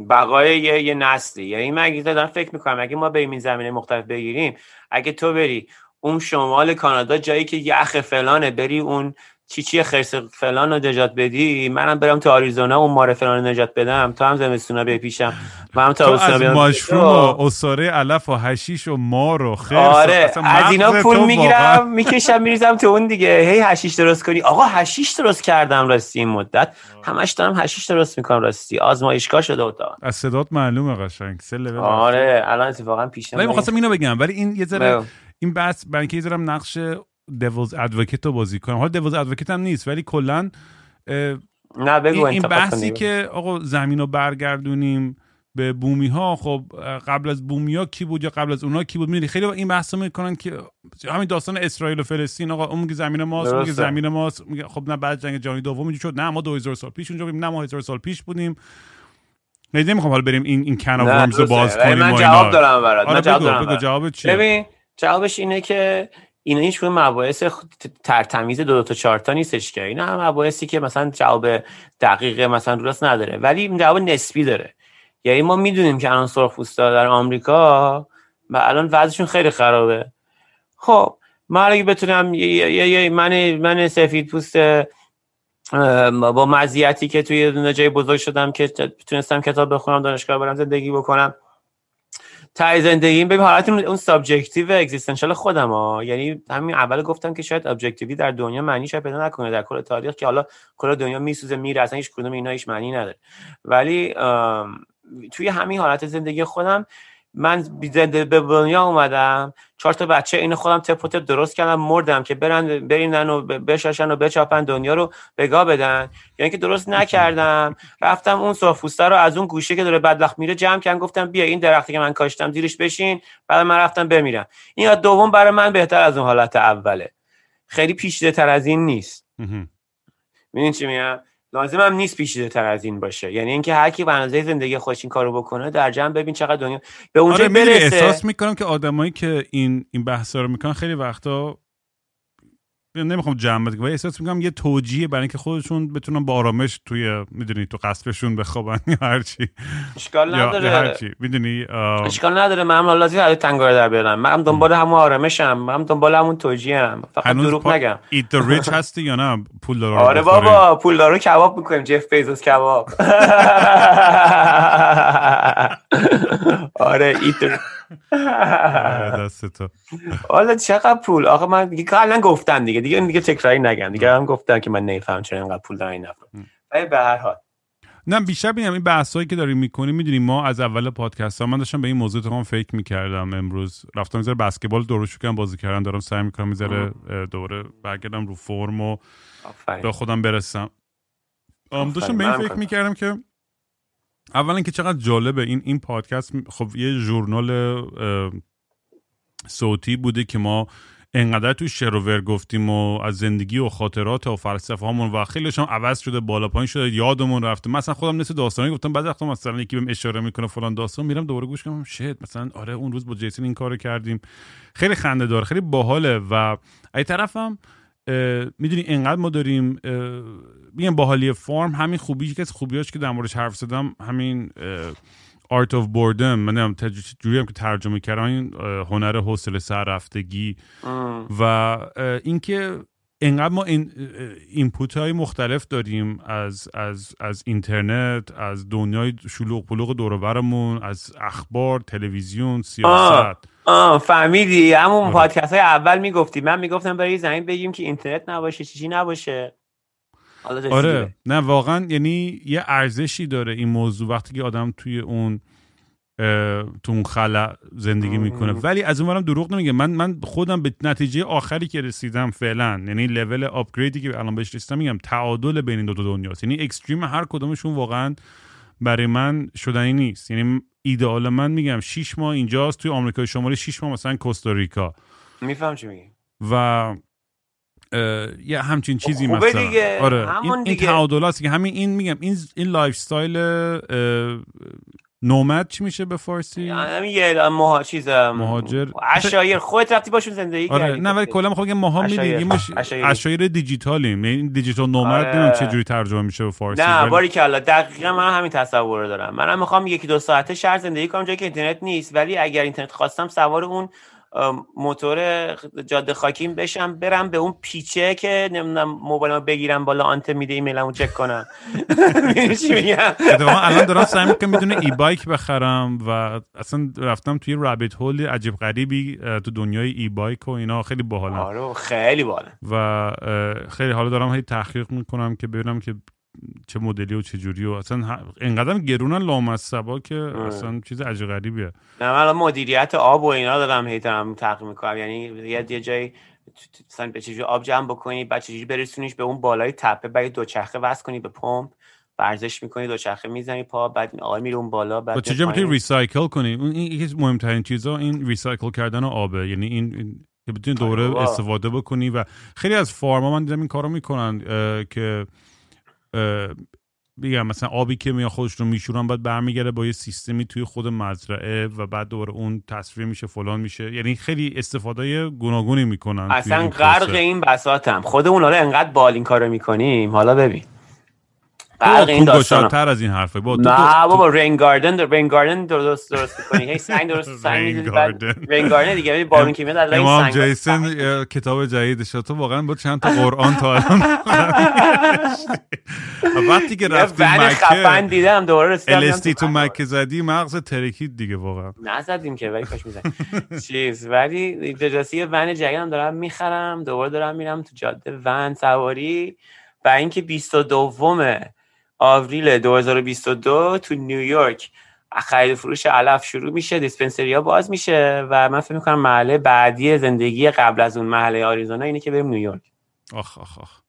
[SPEAKER 3] بقای یه, یه نسلی. یعنی من اگه دارم فکر می‌کنم اگه ما بریم این زمینه مختلف بگیریم اگه تو بری اون شمال کانادا جایی که یخ فلانه بری اون چی چی خرس فلان رو نجات بدی؟ منم برم تو آریزونا اون ماره فلان رو نجات بدم. تو هم زمستونا به پیشم. من هم
[SPEAKER 2] تا از mushroom و عصاره علف و حشیش و مار و خرس
[SPEAKER 3] آره از اینا پول می‌گیرم می‌کشم میریزم تو اون دیگه. هی حشیش درست کنی. آقا حشیش درست کردم راستی این مدت. همش دارم حشیش درست می‌کنم راستی. آزمایشگاه شده اوتا
[SPEAKER 2] از صدات معلومه قشنگ. سه
[SPEAKER 3] آره الان اتفاقا پیشم
[SPEAKER 2] ولی می‌خواستم اینو بگم. ولی این یه ذره این بحث برای اینکه یه نقش devil's advocate رو بازی کنم. حالا devil's advocate هم نیست ولی کلا
[SPEAKER 3] نه بگو
[SPEAKER 2] این بحثی که آقا زمین رو برگردونیم به بومی ها خب قبل از بومی ها کی بود یا قبل از اونها کی بود می‌دونی؟ خیلی این بحث می‌کنن که همین داستان اسرائیل و فلسطین آقا اون میگه زمین ماست میگه زمین ماست میگه خب نه بعد جنگ جهانی دوم اینجوری شد. نه ما 2000 سال پیش اونجا بودیم نه ما 1000 سال پیش بودیم. نه نمی‌خوام حالا بریم این این کن رو باز کنیم
[SPEAKER 3] من جواب دارم برات
[SPEAKER 2] من آره، جواب دارم جواب چیه؟
[SPEAKER 3] ببین جوابش اینه که اینا هیچ مباحث تر تمیز دو, دو تا چهار تا نیستش که. اینا هم مباحثی که مثلا جواب دقیق مثلا درست نداره. ولی این جواب نسبی داره. یعنی ما می‌دونیم که الان سرخپوستا در آمریکا و الان وضعشون خیلی خرابه. خب من اگه بتونم یه من من سفید پوست با مزیتی که تو یه دونه جای بزرگ شدم که تونستم کتاب بخونم دانشگاه برم زندگی بکنم. تای زندگیم ببین حالت اون subjective existential خودم ها یعنی همین اول گفتم که شاید objective ی در دنیا معنی شاید پیدا نکنه. در کل تاریخ که حالا کل دنیا میسوزه میره اصلا هیچ کدوم اینا هیچ معنی نداره. ولی توی همین حالت زندگی خودم من زنده به دنیا اومدم. چهار تا بچه این خودم تپ درست کردم مردم که برن برینن و بشاشن و بچاپن دنیا رو بگاه بدن. یعنی که درست نکردم. رفتم اون سرخپوسته رو از اون گوشه که داره بدبخت میره جمع کردم. گفتم بیا این درختی که من کاشتم زیرش بشین. بعد من رفتم بمیرم. این دوم برای من بهتر از اون حالت اوله. خیلی پیچیده تر از این نیست. میدین چی میگم؟ لازم هم نیست پیچیده تر از این باشه. یعنی اینکه هر کی به زندگی خودش این کارو بکنه در جمع ببین چقدر دنیا به اونجا
[SPEAKER 2] آره
[SPEAKER 3] برسه.
[SPEAKER 2] احساس می‌کنم که آدمایی که این این بحثا رو می‌کنن خیلی وقتا نمی‌خوام جمع ولی احساس می‌کنم یه توجیه برای اینکه خودشون بتونن با آرامش توی می‌دونی تو قصرشون بخوابن یا هرچی.
[SPEAKER 3] اشکال
[SPEAKER 2] یا, یا
[SPEAKER 3] نداره.
[SPEAKER 2] هرچی. می‌دونی
[SPEAKER 3] اشکال نداره. من لازم حالا تنگار در بیارم. من دنبال همون آرامشم. من دنبال همون توجیه هم فقط دروغ. نگم.
[SPEAKER 2] ایت the rich هستی یا نه؟ پول داره
[SPEAKER 3] آره بابا پول دارو کباب می‌کنیم. جف بیزوس کباب. آره ایت
[SPEAKER 2] دست تو.
[SPEAKER 3] حالا چقدر پول؟ آخه من دیگه قبلا گفتم دیگه. دیگه دیگه تکراری نگم. دیگه هم گفتم که من نمیفهم چرا اینقدر پول دارن این ولی به هر حال.
[SPEAKER 2] نه بیشتر ببینم این بحثایی که داریم می‌کنیم می‌دونیم ما از اول پادکست ها من داشتم به این موضوع تمام فکر می‌کردم امروز. رفتم می‌ذاره بسکتبال دورو شکم بازی کردن دارم سعی می‌کنم می‌ذاره دوره برگردم رو فرم و. به خودم برسم. داشتم. به این فکر
[SPEAKER 3] کنم.
[SPEAKER 2] می‌کردم که اولا که چقدر جالبه این این پادکست خب یه ژورنال صوتی بوده که ما انقدر توی شروور گفتیم و از زندگی و خاطرات و فلسفه هامون و خیلیش هم عوض شده بالا پایین شده یادمون رفته. مثلا خودم مثل داستانی گفتم بعد وقتا مثلا یکی بهم اشاره می‌کنه فلان داستان میرم دوباره گوش کنم شت مثلا آره اون روز با جیسون این کارو کردیم. خیلی خنده داره خیلی باحاله و ای طرفم می‌دونی انقدر ما داریم میگم باحالی فرم همین خوبی یکی از خوبیاش که در موردش حرف زدم همین art of boredom من جوری هم که ترجمه کردم این هنر حوصله سر رفتگی. و اینکه انقدر ما این input های مختلف داریم از از از اینترنت از دنیای شلوغ پلوغ دور و برمون از اخبار تلویزیون سیاست.
[SPEAKER 3] آه فهمیدی. همون. پادکست های اول می‌گفتی من می‌گفتم برای زمین بگیم که اینترنت نباشه چیزی نباشه.
[SPEAKER 2] آره. نه واقعا یعنی یه ارزشی داره این موضوع وقتی که آدم توی اون تو اون خلا زندگی می‌کنه. ولی از اونورم دروغ نمیگه. من من خودم به نتیجه آخری که رسیدم فعلا یعنی لول آپگریدی که الان بهش رسیدم میگم تعادل بین این دو تا دنیاست. یعنی اکستریم هر کدومشون واقعا برای من شدنی نیست. یعنی ایدئال من میگم 6 ماه اینجاست توی آمریکای شمالی 6 ماه مثلا کوستاریکا.
[SPEAKER 3] میفهم چی میگی.
[SPEAKER 2] و یه همچین چیزی
[SPEAKER 3] خوبه
[SPEAKER 2] مثلا.
[SPEAKER 3] دیگه،
[SPEAKER 2] آره
[SPEAKER 3] همون
[SPEAKER 2] این, این
[SPEAKER 3] دیگه.
[SPEAKER 2] تعادل هست که همین این میگم این این lifestyle nomad چی میشه به فارسی؟
[SPEAKER 3] همین یه مها چیز
[SPEAKER 2] مهاجر.
[SPEAKER 3] عشایر خودت رفتی باشون زندگی
[SPEAKER 2] آره
[SPEAKER 3] کردی.
[SPEAKER 2] نه ولی کلا می‌خوام بگم ماها. میدیم. عشایر دیجیتالیم. یعنی این digital nomad
[SPEAKER 3] آره.
[SPEAKER 2] نمی‌دونم چه جوری ترجمه میشه به فارسی
[SPEAKER 3] نه باری کلا دقیقا من همین تصور رو دارم. منم می‌خوام یکی دو ساعته شهر زندگی کنم جایی که اینترنت نیست. ولی اگر اینترنت خواستم سوار اون موتور جاده خاکیم بشم برم به اون پیچه که نمی‌دونم موبایلمو بگیرم بالا آنت میده ایمیلمو چک کنم. چی میگم؟
[SPEAKER 2] الان دارم سعی می‌کنم می‌دونه ای بایک بخرم و اصلا رفتم توی رابیت هول عجیب غریبی تو دنیای ای بایک و اینا خیلی باحالن
[SPEAKER 3] آره خیلی بالا
[SPEAKER 2] و خیلی حالا دارم هی تحقیق می‌کنم که ببینم که چه مدلی و چه جوری و اصلا ه- انقدر گرونن لامصبا که اصلا چیز عجیب غریبیه
[SPEAKER 3] نه من الان مدیریت آب و اینا دارم هی دارم تحقیق می‌کنم. یعنی یه جایی مثلا به چجوری آب جمع بکنی بعد چجوری برسونیش به اون بالای تپه بعد دوچرخه وصل کنی به پمپ ورزش می‌کنی دوچرخه می‌زنی پا بعد آقای میره اون بالا بعد
[SPEAKER 2] و
[SPEAKER 3] میاد
[SPEAKER 2] چجوری می‌تونی. ریسایکل کنی؟ اون این یکی از مهمترین چیزا این ریسایکل کردن آبه. یعنی این, که بتونی دوره
[SPEAKER 3] آره بابا.
[SPEAKER 2] استفاده بکنی و خیلی از فارما من دیدم این کارو می‌کنن که بگم مثلا آبی که میان خودش رو میشورن بعد برمیگرده با یه سیستمی توی خود مزرعه و بعد دوباره اون تصفیه میشه فلان میشه. یعنی خیلی استفاده گوناگونی می‌کنن
[SPEAKER 3] اصلا غرق. این بساتم. خودمون حالا انقدر بال این کارو می‌کنیم. حالا ببین.
[SPEAKER 2] بابا،
[SPEAKER 3] این داستان
[SPEAKER 2] پولگشاتر از این حرفه با
[SPEAKER 3] نه بابا رین گاردن در رین گاردن درست درست می‌کنی. هی سنگ درست سنگ
[SPEAKER 2] رین گاردن.
[SPEAKER 3] رین گاردن دیگه. بارون از لای
[SPEAKER 2] امام
[SPEAKER 3] سنگ
[SPEAKER 2] جیسن کتاب جدیدش تو واقعا با چند تا قرآن تا الان وقتی که رفتی مکه
[SPEAKER 3] دیدم دوباره رسیدم دیدم
[SPEAKER 2] الستی تو مکه زدی مغز ترکید دیگه واقعا.
[SPEAKER 3] نزدیم که ولی کاش میزن چیز ولی جاسی یه ون جدیدم دارم می‌خرم دوباره دارم میرم تو جاده ون سواری. و اینکه 22 آوریل 2022 تو نیویورک خرید فروش علف شروع میشه دیسپنسری ها باز میشه و من فکر می‌کنم محله بعدی زندگی قبل از اون محله آریزونا اینه که بریم نیویورک
[SPEAKER 2] آخ آخ آخ.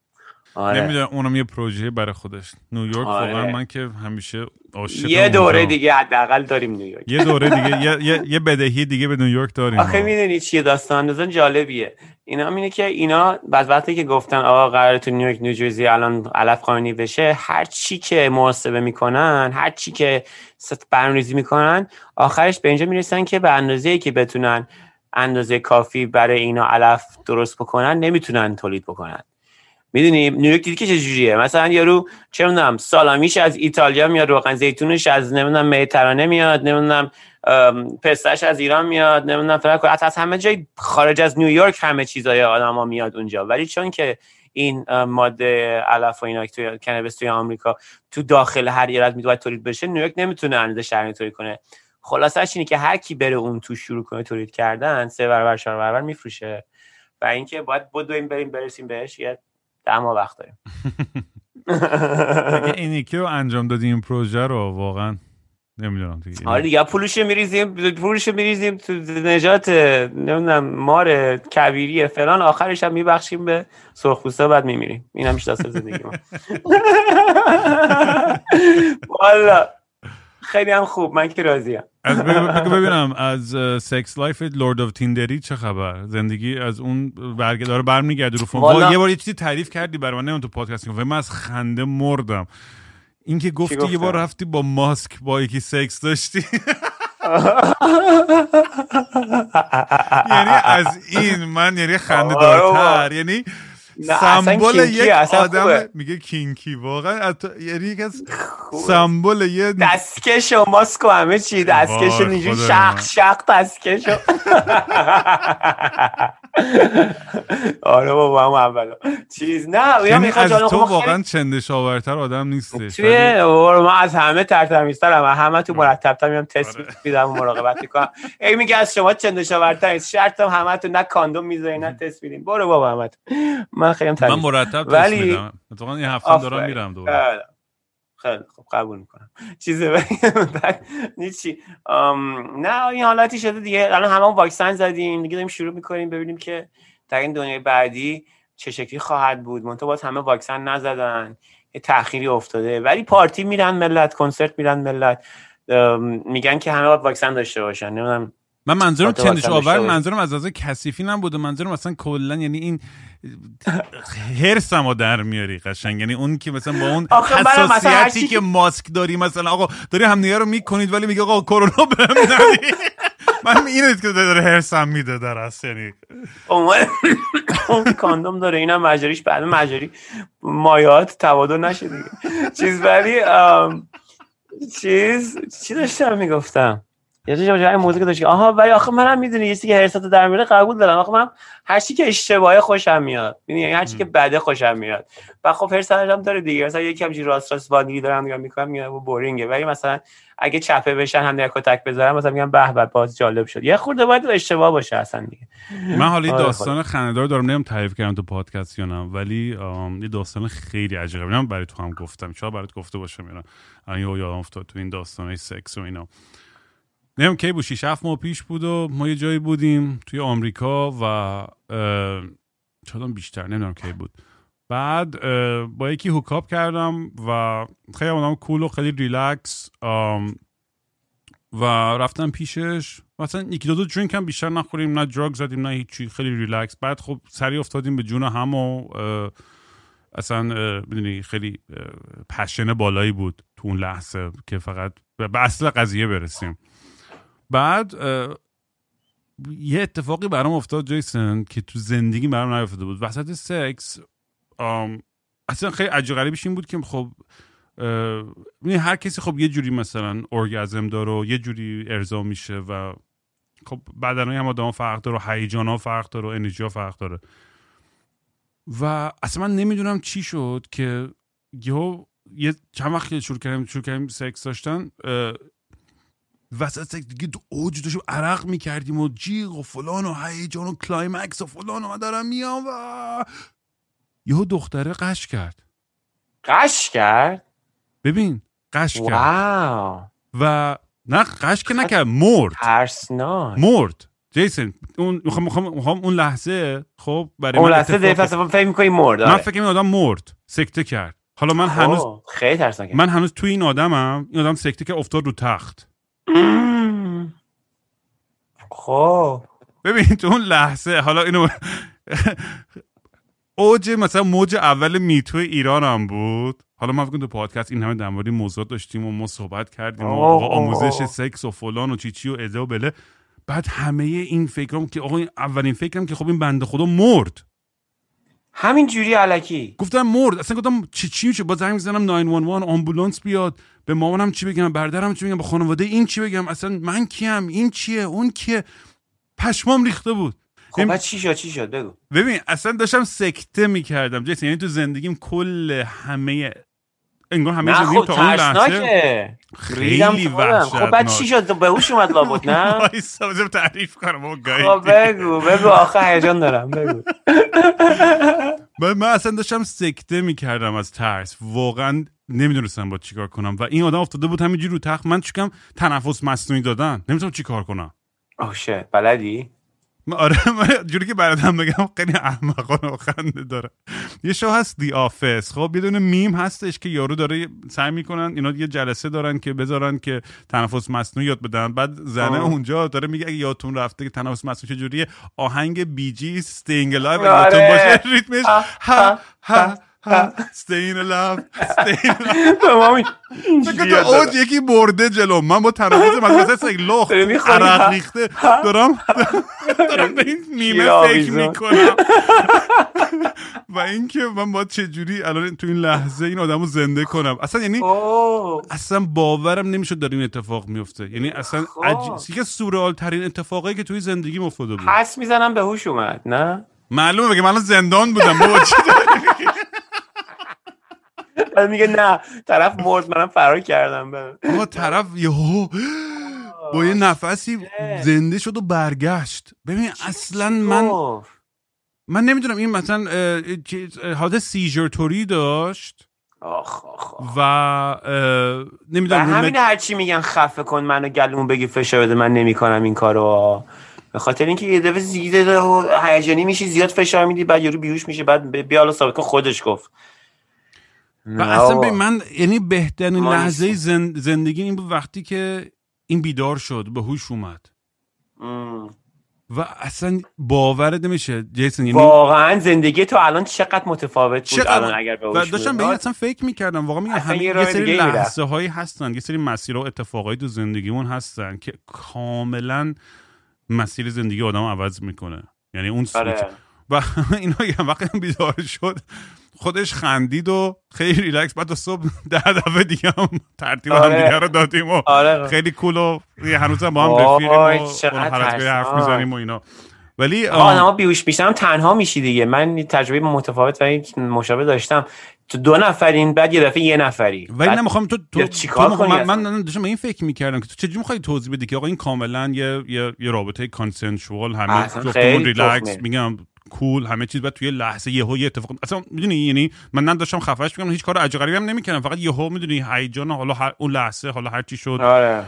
[SPEAKER 3] آره.
[SPEAKER 2] نمی‌دونم اونم یه پروژه برای خودش نیویورک
[SPEAKER 3] آره.
[SPEAKER 2] واقعا من که همیشه عاشق
[SPEAKER 3] یه دوره
[SPEAKER 2] اونجا.
[SPEAKER 3] دیگه حداقل داریم نیویورک
[SPEAKER 2] یه دوره دیگه یه, یه, یه بدهی دیگه به نیویورک داریم
[SPEAKER 3] آخه می‌دونی چیه داستان اندازان جالبیه اینا اینه که اینا بعد وقتی که گفتن آقا قرار تو نیویورک نیوجرسی الان علف قانونی بشه هر چی که محاسبه می‌کنن هر چی که ست- برنامه‌ریزی می‌کنن آخرش به اینجا می‌رسن که به اندازه که بتونن اندازه کافی برای اینا علف درست بکنن نمی‌تونن تولید بکنن می‌دونی نیویورک دیدی که چجوریه مثلا یارو چه می‌دونم سالامیش از ایتالیا میاد روغن زیتونش از نمی‌دونم مدیترانه میاد نمی‌دونم پستش از ایران میاد نمی‌دونم فلان. از همه جای خارج از نیویورک همه چیزای آدما میاد اونجا. ولی چون که این ماده علف و اینا توی کنابس توی آمریکا تو داخل هر ایالت می‌تونه تولید بشه نیویورک نمی‌تونه اندازه شهری تولید کنه. خلاصش اینه که هر کی بره اون تو شروع کنه تولید کردن سه برابر چهار برابر میفروشه. و اینکه باید بدویم بریم برسیم بهش یه ده ماه وقت داریم.
[SPEAKER 2] اگه این یکی رو انجام دادی این پروژه رو واقعا نمی‌دونم دیگه.
[SPEAKER 3] آره دیگه پولش میریزیم پولش میریزیم تو نجات نمی‌دونم مار کبیری فلان آخرش هم میبخشیم به سرخپوستا بعد میمیریم. این هم داستان زندگی ما. والا خیلی هم خوب. من که راضیم.
[SPEAKER 2] از بگو ببینم از sex life Lord of Tinder ی چه خبر؟ زندگی از اون برگه داره برمیگرده رو فرم. یه بار یه چیزی تعریف کردی برای من تو پادکست من از خنده مردم. اینکه گفتی یه؟ بار رفتی با ماسک با یکی سکس داشتی. یعنی از این من یعنی خنده
[SPEAKER 3] آره.
[SPEAKER 2] دارتر یعنی
[SPEAKER 3] نه، اصلا
[SPEAKER 2] سمبل یک
[SPEAKER 3] اصلا
[SPEAKER 2] آدم
[SPEAKER 3] خوبه.
[SPEAKER 2] میگه کینکی واقعا. ات- یعنی یک از سمبل یه
[SPEAKER 3] دستکش و ماسک و همه چی دستکش اینجوری شق. شق دستکش آره بابا هم اولا چیز نه یا
[SPEAKER 2] یعنی
[SPEAKER 3] می‌خواد
[SPEAKER 2] از تو
[SPEAKER 3] خب
[SPEAKER 2] واقعا چندشاورتر آدم نیستش
[SPEAKER 3] توی من از همه ترتمیزترم. همه تو مرتب میام تست
[SPEAKER 2] آره.
[SPEAKER 3] میدم و مراقبت می‌کنم ای میگه از شما چندشاورتر نیست. شرطم همه تو نه کاندوم می‌ذاری نه تست میدین برو بابا همه من خیلی هم
[SPEAKER 2] من
[SPEAKER 3] تمیز
[SPEAKER 2] مرتب
[SPEAKER 3] ولی-
[SPEAKER 2] میدم. اتفاقا این هفته دارم. میرم دوباره.
[SPEAKER 3] بله. خیلی خب قبول می‌کنم. چیزه نیچی. نه این حالتی شده دیگه. الان همه واکسن زدیم. دیگه داریم شروع می‌کنیم ببینیم که در این دنیای بعدی چه شکلی خواهد بود. منتها باز همه واکسن نزدن. یه تأخیری افتاده. ولی پارتی میرن ملت کنسرت میرن ملت. میگن که همه باید واکسن داشته باشن. نمی‌دونم
[SPEAKER 2] من منظورم چندش آور. منظورم از از کثیفی نبوده. منظورم اصلا کلا یعنی این هرسمو در میاری قشنگ. یعنی اون که مثلا با اون حساسیتی که ماسک داری مثلا آقا داری همدیگه رو می‌کنید ولی میگه آقا کرونا بهم ندی. من اینه که داره هرسم میده در اصل یعنی.
[SPEAKER 3] اون کاندوم داره اینم مجاریش بعد مجاری. مایات تبادل نشه دیگه. چیز ولی چیز چی داشتم می‌گفتم؟ یه چیزی جای موضوع که داشت که آها ولی آخه منم می‌دونی یه که هرسات در میاره قبول دارم. آخه من هر چی که اشتباهه خوشم میاد. می‌دونی هر چی که بده خوشم میاد. و خب هر هم داره دیگه. مثلا یکی همچین راست راست وادگی دارم نگاه می‌کنم میگم بورینگه. ولی مثلا اگه چپه بشن هم کتک بذارم مثلا میگم به به باز جالب شد. یه خورده باید اشتباه باشه اصلا دیگه.
[SPEAKER 2] من حالا یه
[SPEAKER 3] آره،
[SPEAKER 2] داستان خنده‌دار دارم نمی‌دونم تعریف کردم تو پادکست یا نه ولی یه داستان خیلی عجیبه. اینم برای تو هم گفتم. شاید برات گفته باشم اینا یادم افتاد تو این داستانای سکس و اینا. نمی‌دونم کی بود 6 7 ماه پیش بود و ما یه جایی بودیم توی آمریکا و هم بیشتر نمی‌دونم کی بود. بعد با یکی hook up کردم و خیلی آدم cool و خیلی ریلکس و رفتم پیشش. مثلا یکی دو دو drink هم بیشتر نخوریم نه drug زدیم نه هیچی خیلی ریلکس بعد خب سریع افتادیم به جون هم و اصلا می‌دونی خیلی پشن بالایی بود تو اون لحظه که فقط به اصل قضیه برسیم. بعد یه اتفاقی برام افتاد جیسن که تو زندگی برام نیفتاده بود. وسط سکس اصلا خیلی عجیب غریبش این بود که خب می‌دونی هر کسی خب یه جوری مثلا ارگزم داره و یه جوری ارضا میشه و خب بدنهای هم آدم فرق داره و هیجان ها فرق داره و انرژی ها فرق داره. و اصلا من نمی‌دونم چی شد که یه چند وقت شروع کردیم شروع کردیم سکس داشتن وسط دیگه اوج داشتیم عرق می‌کردیم و جیغ و فلان و هیجان و climax و فلان و من دارم میام و یهو دختره غش کرد.
[SPEAKER 3] غش کرد؟
[SPEAKER 2] ببین غش کرد.
[SPEAKER 3] wow.
[SPEAKER 2] و نه غش که نکرد مرد.
[SPEAKER 3] ترسناک.
[SPEAKER 2] مرد. جیسن اون می‌خوام اون لحظه خب برای
[SPEAKER 3] اون لحظه دیگه فلسفه فکر می‌کنی مرد
[SPEAKER 2] من
[SPEAKER 3] آره.
[SPEAKER 2] فکر این آدم مرد سکته کرد. حالا من هنوز
[SPEAKER 3] اوه، خیلی ترسناکه.
[SPEAKER 2] من هنوز توی این آدمم این آدم سکته که افتاد رو تخت.
[SPEAKER 3] خب.
[SPEAKER 2] ببین تو اون لحظه حالا اینو اوج مثلا موج اول میتو ایران هم بود. حالا من فکر تو پادکست این همه در مورد موضوع داشتیم و ما صحبت کردیم و آموزش. سکس و فلان و چیچی و اده و بله. بعد همه این فکرام که آقا این اولین فکرم که خب این بنده خدا مرد.
[SPEAKER 3] همین جوری علکی.
[SPEAKER 2] گفتم مرد. اصلا گفتم چی چی میشه؟ با زنگ می‌زنم 911 آمبولانس بیاد. به مامانم چی بگم برادرم چی بگم به خانواده این چی بگم اصلا من کیم این چیه اون کیه؟ پشمام ریخته بود.
[SPEAKER 3] خب بعد چی شد چی شد؟ بگو.
[SPEAKER 2] ببین اصلا داشتم سکته می‌کردم. جیسن یعنی تو زندگیم کل همه انگار همه زندگیم
[SPEAKER 3] خب
[SPEAKER 2] تا اون لحظه خیلی
[SPEAKER 3] تو. خب بعد چی شد؟ به هوش اومد لابد نه؟
[SPEAKER 2] وایسا بذار تعریف کنم
[SPEAKER 3] خب بگو بگو آخه هیجان دارم بگو.
[SPEAKER 2] من اصلا داشتم سکته می‌کردم از ترس. واقعا نمی‌دونستم با چیکار کنم. و این آدم افتاده بود همینجوری رو تخت. من چیکم تنفس مصنوعی دادن. نمی‌تونم چیکار کنم.
[SPEAKER 3] shit بلدی؟
[SPEAKER 2] آره من جوری که براتم بگم خیلی احمقانه و خنده داره. یه شو هست The Office خب یه دونه میم هستش که یارو داره سعی می‌کنن اینا یه جلسه دارن که بذارن که تنفس مصنوعی یاد بدن. بعد زنه
[SPEAKER 3] آه.
[SPEAKER 2] اونجا داره میگه اگه یادتون رفته که تنفس مصنوعی چجوریه؟ آهنگ بی جی استینگ لایو. یادتون باشه. ریتمش
[SPEAKER 3] ها،
[SPEAKER 2] ها استین
[SPEAKER 3] ما می-
[SPEAKER 2] فکر تو اوج یکی برده جلو. من با تنفس مثلا مثل یک لخ
[SPEAKER 3] داری می‌خوری؟
[SPEAKER 2] عرق؟ ریخته. دارم دارم به این نیمه فکر. می‌کنم. و اینکه من باید چجوری الان تو این لحظه این آدم رو زنده کنم. اصلا یعنی اصلا باورم نمی‌شد داره این اتفاق میفته یعنی اصلا
[SPEAKER 3] خب.
[SPEAKER 2] از سورئال ترین اتفاقایی که توی زندگی افتاده بود.
[SPEAKER 3] حس می‌زنم به هوش اومد نه؟
[SPEAKER 2] معلومه که من الان زندان بودم بابا؟ چی داری؟
[SPEAKER 3] میگه نه طرف مرد منم فرار کردم
[SPEAKER 2] آقا طرف یهو با یه نفسی زنده شد و برگشت. ببین اصلا من. من نمی‌دونم این مثلا حالت سیجر توری داشت
[SPEAKER 3] آخ آخ آخ.
[SPEAKER 2] و
[SPEAKER 3] و
[SPEAKER 2] نمی‌دونم
[SPEAKER 3] همین
[SPEAKER 2] مت-
[SPEAKER 3] هرچی میگن خفه کن منو گلوم بگی فشار بده من نمی‌کنم این کارو. به خاطر اینکه یه دفعه زیاده و هیجانی میشی زیاد فشار میدی بعد یارو بیهوش میشه بعد بیا حالا خودش گفت.
[SPEAKER 2] و اصلا ببین من یعنی بهترین لحظه
[SPEAKER 3] نیستیم.
[SPEAKER 2] زن- زندگی این بود وقتی که این بیدار شد به هوش اومد. و اصلا باورت نمیشه جیسن یعنی
[SPEAKER 3] واقعا زندگی تو الان چقدر متفاوت بود
[SPEAKER 2] چقدر-
[SPEAKER 3] الان اگر به
[SPEAKER 2] و
[SPEAKER 3] هوش
[SPEAKER 2] داشتم به این. اصلا فکر می‌کردم واقعا میگم همین
[SPEAKER 3] یه
[SPEAKER 2] سری. لحظه هایی هستن یه سری مسیرها و اتفاقایی تو زندگیمون هستن که کاملا مسیر زندگی آدم عوض می‌کنه یعنی اون سویچ
[SPEAKER 3] آره.
[SPEAKER 2] و اینا یه وقتی بیدار شد خودش خندید و خیلی ریلکس بعد صبح ده دفعه دیگه هم ترتیب
[SPEAKER 3] آره.
[SPEAKER 2] هم دیگه رو دادیم و
[SPEAKER 3] آره
[SPEAKER 2] خیلی کول و هنوز هم با هم رفیقیم و حرف. می‌زنیم و اینا ولی
[SPEAKER 3] آدما بیهوش میشن تنها میشی دیگه من تجربه متفاوت و مشابه داشتم تو دو نفرین بعد یه دفعه یه نفری
[SPEAKER 2] ولی
[SPEAKER 3] بعد
[SPEAKER 2] نمی‌خوام تو تو, تو
[SPEAKER 3] چیکار کنی
[SPEAKER 2] من,
[SPEAKER 3] اصلا؟
[SPEAKER 2] من داشتم این فکر می‌کردم که تو چجوری می‌خوای توضیح بدی که آقا این کاملا یه یه, یه رابطه کانسنشوال همه جفتمون ریلکس. میگم کول همه چیز بعد توی لحظه یهو یه اتفاق اصلا می‌دونی؟ یعنی من نه داشتم خفش میگم هیچ کار عجیب غریبی هم نمی‌کردم فقط یهو می‌دونی هیجان حالا هر اون لحظه حالا هر چی شد
[SPEAKER 3] آره.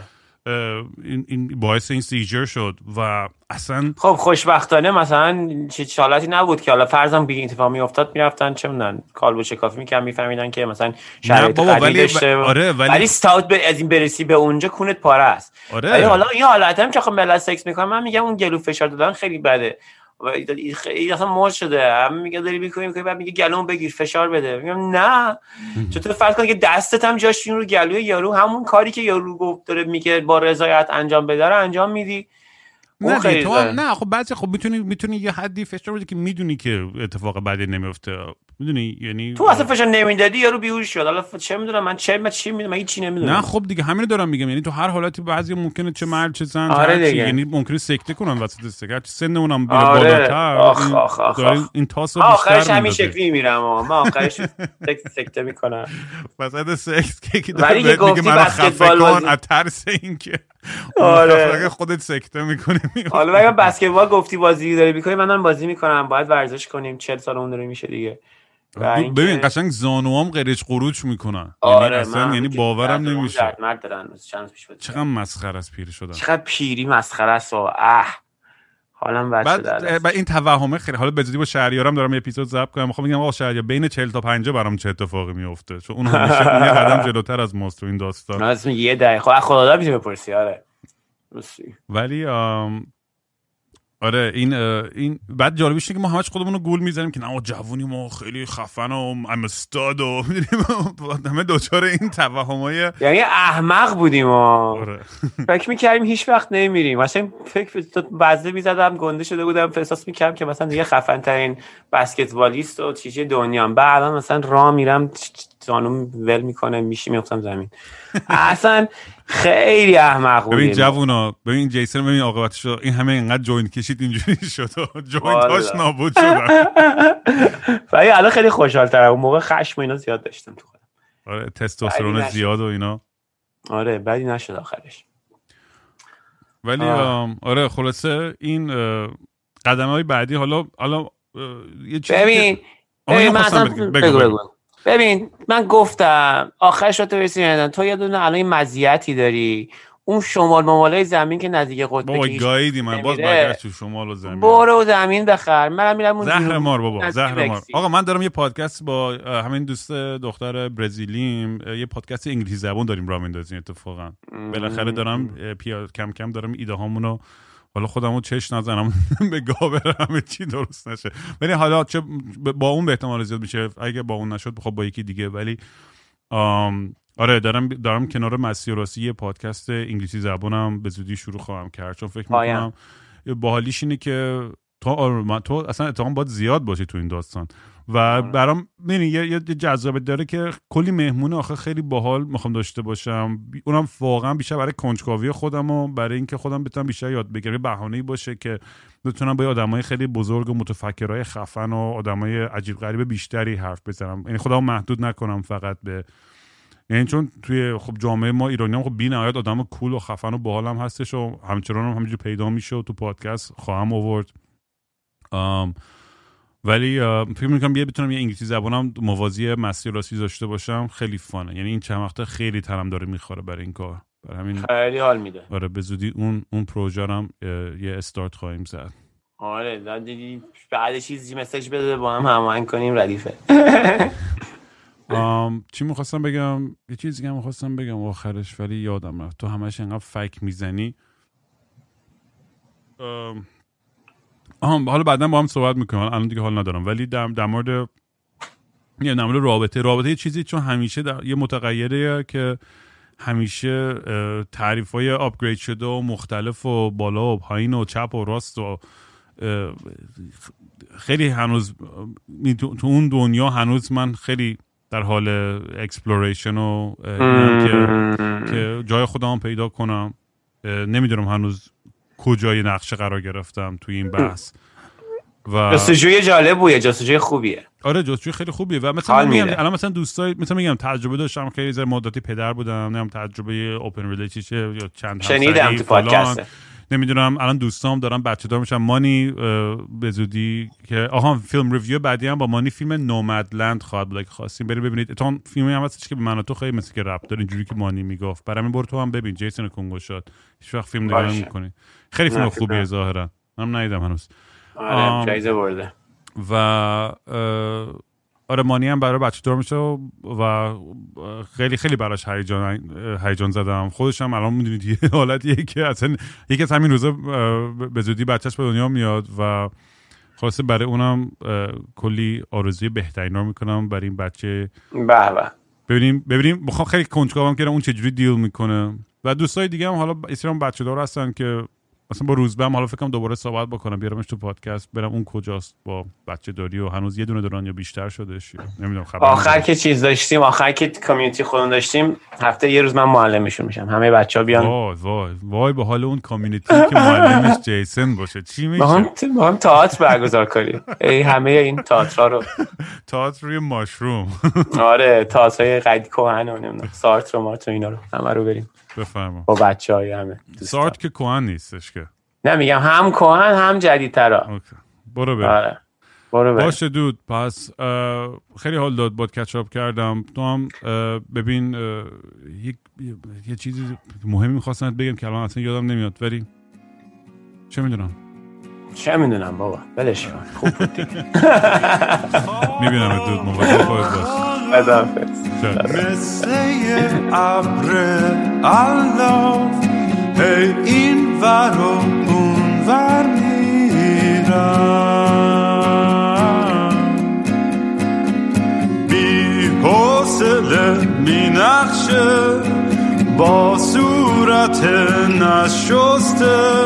[SPEAKER 2] این, این باعث این سیجر شد و اصلا
[SPEAKER 3] خب خوشبختانه مثلا چه حالتی نبود که حالا فرضم بی اتفاق میافتاد می‌رفتن چه می‌دونن کالبد شکافی می‌کردن میفهمیدن که مثلا شرایط
[SPEAKER 2] ولی-
[SPEAKER 3] داشته
[SPEAKER 2] آره، ولی-
[SPEAKER 3] ولی ستاوت به از این برسی به اونجا کونت پاره است.
[SPEAKER 2] آره.
[SPEAKER 3] ولی حالا این حالت هم که خب ملت سکس می‌کنن من میگم اون گلو فشار دادن خیلی بده. و این خیلی اصلا مر شده. هم میگه داری می‌کنی می‌کنی بعد میگه گلوم بگیر فشار بده. میگم نه. چطور فرض کن که دستت هم جاش رو گلوی یارو همون کاری که یارو گفت داره میگه با رضایت انجام بده رو انجام میدی.
[SPEAKER 2] نه تو. هم نه خب بعضی خب می‌تونی می‌تونی یه حدی فشار بدی که می‌دونی که اتفاق بعدی نمیفته می‌دونی یعنی
[SPEAKER 3] تو اصلا فشار نمی‌دادی یارو بیهوش شد حالا چه می‌دونم من چه من چی می‌دونم من چی نمی‌دونم
[SPEAKER 2] نه خب دیگه همین دارم میگم یعنی تو هر حالتی بعضی ممکنه چه مرد چه زن
[SPEAKER 3] آره
[SPEAKER 2] چی.
[SPEAKER 3] دیگه.
[SPEAKER 2] یعنی ممکنه سکته کنن وسط سکته سن اونم بیره
[SPEAKER 3] آره.
[SPEAKER 2] بالاتر
[SPEAKER 3] آخ، آخ، آخ، آخ.
[SPEAKER 2] این تاس
[SPEAKER 3] من
[SPEAKER 2] رو
[SPEAKER 3] آخرش
[SPEAKER 2] بیشتر
[SPEAKER 3] همین شکلی میرم من آخرش سکت سکته می‌کنم
[SPEAKER 2] وسط سکس که داره میگه منو خفه کن از ترس اینکه.
[SPEAKER 3] آره.
[SPEAKER 2] خودت سکته می‌کنه
[SPEAKER 3] حالا اگه بسکتبال گفتی بازی داری می‌کنی منم بازی می‌کنم. باید ورزش کنیم. 40 سال اون داره میشه دیگه.
[SPEAKER 2] ببین قشنگ زانوام قرچ قروچ می‌کنن.
[SPEAKER 3] آره
[SPEAKER 2] یعنی اصلا
[SPEAKER 3] من
[SPEAKER 2] یعنی باورم نمیشه.
[SPEAKER 3] دردمند دارن چند پیش بود.
[SPEAKER 2] چقدر مسخره از پیر شدن.
[SPEAKER 3] چقدر پیری مسخره است. و اه حالم بد
[SPEAKER 2] بعد,
[SPEAKER 3] شده.
[SPEAKER 2] بعد این توهمه خیلی حالا بجدی با شهریارم دارم یه اپیزود ضبط کنم. می‌خوام بگم آقا شهریار بین 40 تا 50 برام چه اتفاقی میفته چون اون همیشه یه قدم جلوتر از ماست تو این داستان.
[SPEAKER 3] اسم یه دقیقه خب از خدا میشه بپرسی. آره.
[SPEAKER 2] ولی آم، آره این این بعد جالبیش که ما همش خودمون رو گول می‌زنیم که نه ما جوونی ما خیلی خفن و ام استاد و می‌دونیم همه دوچار این توهمای
[SPEAKER 3] یعنی احمق بودیم و
[SPEAKER 2] آره.
[SPEAKER 3] فکر می‌کردیم هیچ وقت نمیریم. مثلا فکر بزه می‌زدم گنده شده بودم احساس می‌کردم که مثلا دیگه خفن ترین بسکتبالیست و چیزی دنیام. بعد الان مثلا راه میرم زانوم ول می‌کنه میشی میفتم زمین اصلا خیلی احمق
[SPEAKER 2] ببین جوونا ببین جیسن ببین عاقبتش. این همه اینقدر joint کشید اینجوری شد joint اش
[SPEAKER 3] والا.
[SPEAKER 2] نابود شدن
[SPEAKER 3] ولی الان خیلی خوشحال ترم اون موقع خشم و اینا زیاد داشتم تو خودم
[SPEAKER 2] آره تستوسترون
[SPEAKER 3] بعدی.
[SPEAKER 2] زیاد و اینا
[SPEAKER 3] آره بدی نشد آخرش
[SPEAKER 2] ولی
[SPEAKER 3] آه.
[SPEAKER 2] آره خلاصه این قدم های بعدی حالا حالا یه چیزی
[SPEAKER 3] ببین ببین من اصلا
[SPEAKER 2] بگم.
[SPEAKER 3] بگو بگو ببین من گفتم آخرش رو تو برسیم تو یه دونه الان مزیتی داری. اون شمال ممالای زمین که نزدیک قطبه
[SPEAKER 2] بابا گاییدی من. باز. برگشت تو شمال و زمین.
[SPEAKER 3] برو زمین بخر. منم میرم اون
[SPEAKER 2] زهر مار بابا زهر مار. آقا من دارم یه پادکست با همین دوست دختر برزیلیم. یه پادکست انگلیسی زبان داریم راه میندازیم اتفاقا. بالاخره دارم اه، پیا کم کم دارم ایده هامونو حالا خودمو چش نزنم به گا برم همه چی درست نشه. ولی حالا چه با اون به احتمال زیاد میشه اگه با اون نشد خب با یکی دیگه. ولی آم، آره دارم دارم کنار مسیر راستی یه پادکست انگلیسی زبانم به زودی شروع خواهم کرد. چون فکر. می‌کنم باحالیش اینه که تو آره تو اصلا اتهام باید زیاد باشی تو این داستان. و برام می‌دونی یه, جذابیت داره که کلی مهمون آخه خیلی باحال می‌خوام داشته باشم. اونم واقعا بیشتر برای کنجکاوی خودم و برای اینکه خودم بتونم بیشتر یاد بگیرم. بهانه‌ای باشه که بتونم با آدمای خیلی بزرگ و متفکرای خفن و آدمای عجیب غریب بیشتری حرف بزنم. یعنی خودم محدود نکنم فقط به یعنی چون توی خب جامعه ما ایرانی هم خب بی نهایت آدم کول و خفن و باحال هم هستش و همچنان هم همینجور پیدا میشه و تو پادکست خواهم آورد. ولی فکر می‌کنم یه بتونم یه انگلیسی زبانم موازی مسیر راستی داشته باشم خیلی فانه. یعنی این چند وقته خیلی تنم داره می‌خوره برای این کار. برای همین
[SPEAKER 3] خیلی حال میده.
[SPEAKER 2] آره به زودی اون اون پروژه رو هم یه استارت خواهیم زد.
[SPEAKER 3] آره بعد چیزی مسیج بده با هم هماهنگ کنیم ردیفه.
[SPEAKER 2] آم، چی می‌خواستم بگم؟ یه چیزی که می‌خواستم بگم آخرش ولی یادم رفت. تو همش انقدر فک می‌زنی. آم، آها حالا بعدا با هم صحبت می‌کنم الان دیگه حال ندارم. ولی در, در مورد یه در مورد رابطه. رابطه یه چیزی چون همیشه در یه متغیره که همیشه تعریف های upgrade شده و مختلف و بالا و پایین و چپ و راست و خیلی هنوز تو اون دنیا هنوز من خیلی در حال exploration و که که جای خودم پیدا کنم. نمی‌دونم هنوز کجای نقشه قرار گرفتم توی این بحث و
[SPEAKER 3] جستجوی جالب بود جستجوی خوبیه
[SPEAKER 2] آره جستجوی خیلی خوبیه و مثلا میگم. الان مثلا دوستای مثلا میگم تجربه داشتم که یه مدتی پدر بودم نمی‌دونم تجربه open relationship یا چند
[SPEAKER 3] شنیدم تو. پادکست
[SPEAKER 2] نمی‌دونم الان دوستام دارن بچه دار میشن. مانی به زودی که آها فیلم ریویو بعدی هم با مانی فیلم نومدلند خواهد بود. اگه خواستیم بریم ببینید. اتون فیلمی هم هستش که به من و تو خیلی مثل که رپ داره. اینجوری که مانی می‌گفت. برای همین برو تو هم ببین. جیسون کنگو شد هیچ وقت فیلم نگاه. نمی‌کنی. خیلی فیلم خوبیه ظاهرا. منم ندیدم هنوز.
[SPEAKER 3] آره. جایزه برده.
[SPEAKER 2] و آره مانی هم برای بچه دار میشه و خیلی خیلی براش هیجان هیجان زدم. خودش هم الان می‌دونید یه حالتیه که اصلا یکی از همین روزا به زودی بچهش به دنیا میاد و خلاصه برای اونم کلی آرزوی بهترین رو می‌کنم برای این بچه.
[SPEAKER 3] به به.
[SPEAKER 2] ببینیم ببینیم. می‌خوام خیلی کنجکاوم که اون چجوری دیل می‌کنه. و دوستای دیگه هم حالا اسرام بچه دار هستن که مثلا با روزبه هم حالا فکرم دوباره صحبت بکنم بیارمش تو پادکست برم اون کجاست با بچه داری و هنوز یه دونه دارن یا بیشتر شدش نمی‌دونم خبر
[SPEAKER 3] آخر. که چیز داشتیم آخر که کامیونیتی خودمون داشتیم هفته یه روز من معلمشون میشم. همه بچه ها بیان.
[SPEAKER 2] وای وای وای به حال اون کامیونیتی که معلمش جیسن باشه. چی
[SPEAKER 3] با هم
[SPEAKER 2] میشه
[SPEAKER 3] با هم تئاتر برگزار کنیم. ای همه این تئاترها رو.
[SPEAKER 2] تئاتر روی ماشروم.
[SPEAKER 3] آره تئاترهای قدی کهن و نمی‌دونم سارتر و مارتر اینا رو. همه رو بریم.
[SPEAKER 2] بفرما
[SPEAKER 3] با بچه های همه.
[SPEAKER 2] سارت که کوهن نیستش که.
[SPEAKER 3] نه میگم هم کهن هم جدیدترا.
[SPEAKER 2] برو بریم.
[SPEAKER 3] آره. برو بریم.
[SPEAKER 2] باشه دود. پس خیلی حال داد باد کچاپ کردم. تو هم ببین یک یه- یه چیزی مهمی می‌خواستم بگم که الان اصلا یادم نمیاد ولی چه می‌دونم.
[SPEAKER 3] چه می‌دونم بابا؟ بلش کن. خوب بود دیگه.
[SPEAKER 4] می‌بینم دود مواظب خودت باش.
[SPEAKER 2] مثل ابر هی این ور و اون ور میرم بی حوصله بی نقشه با صورت نشسته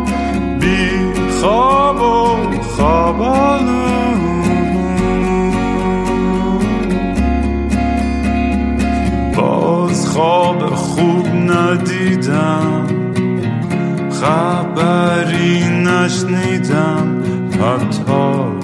[SPEAKER 2] خواب و خواب آلود باز خواب خوب ندیدم خبری نشنیدم حتی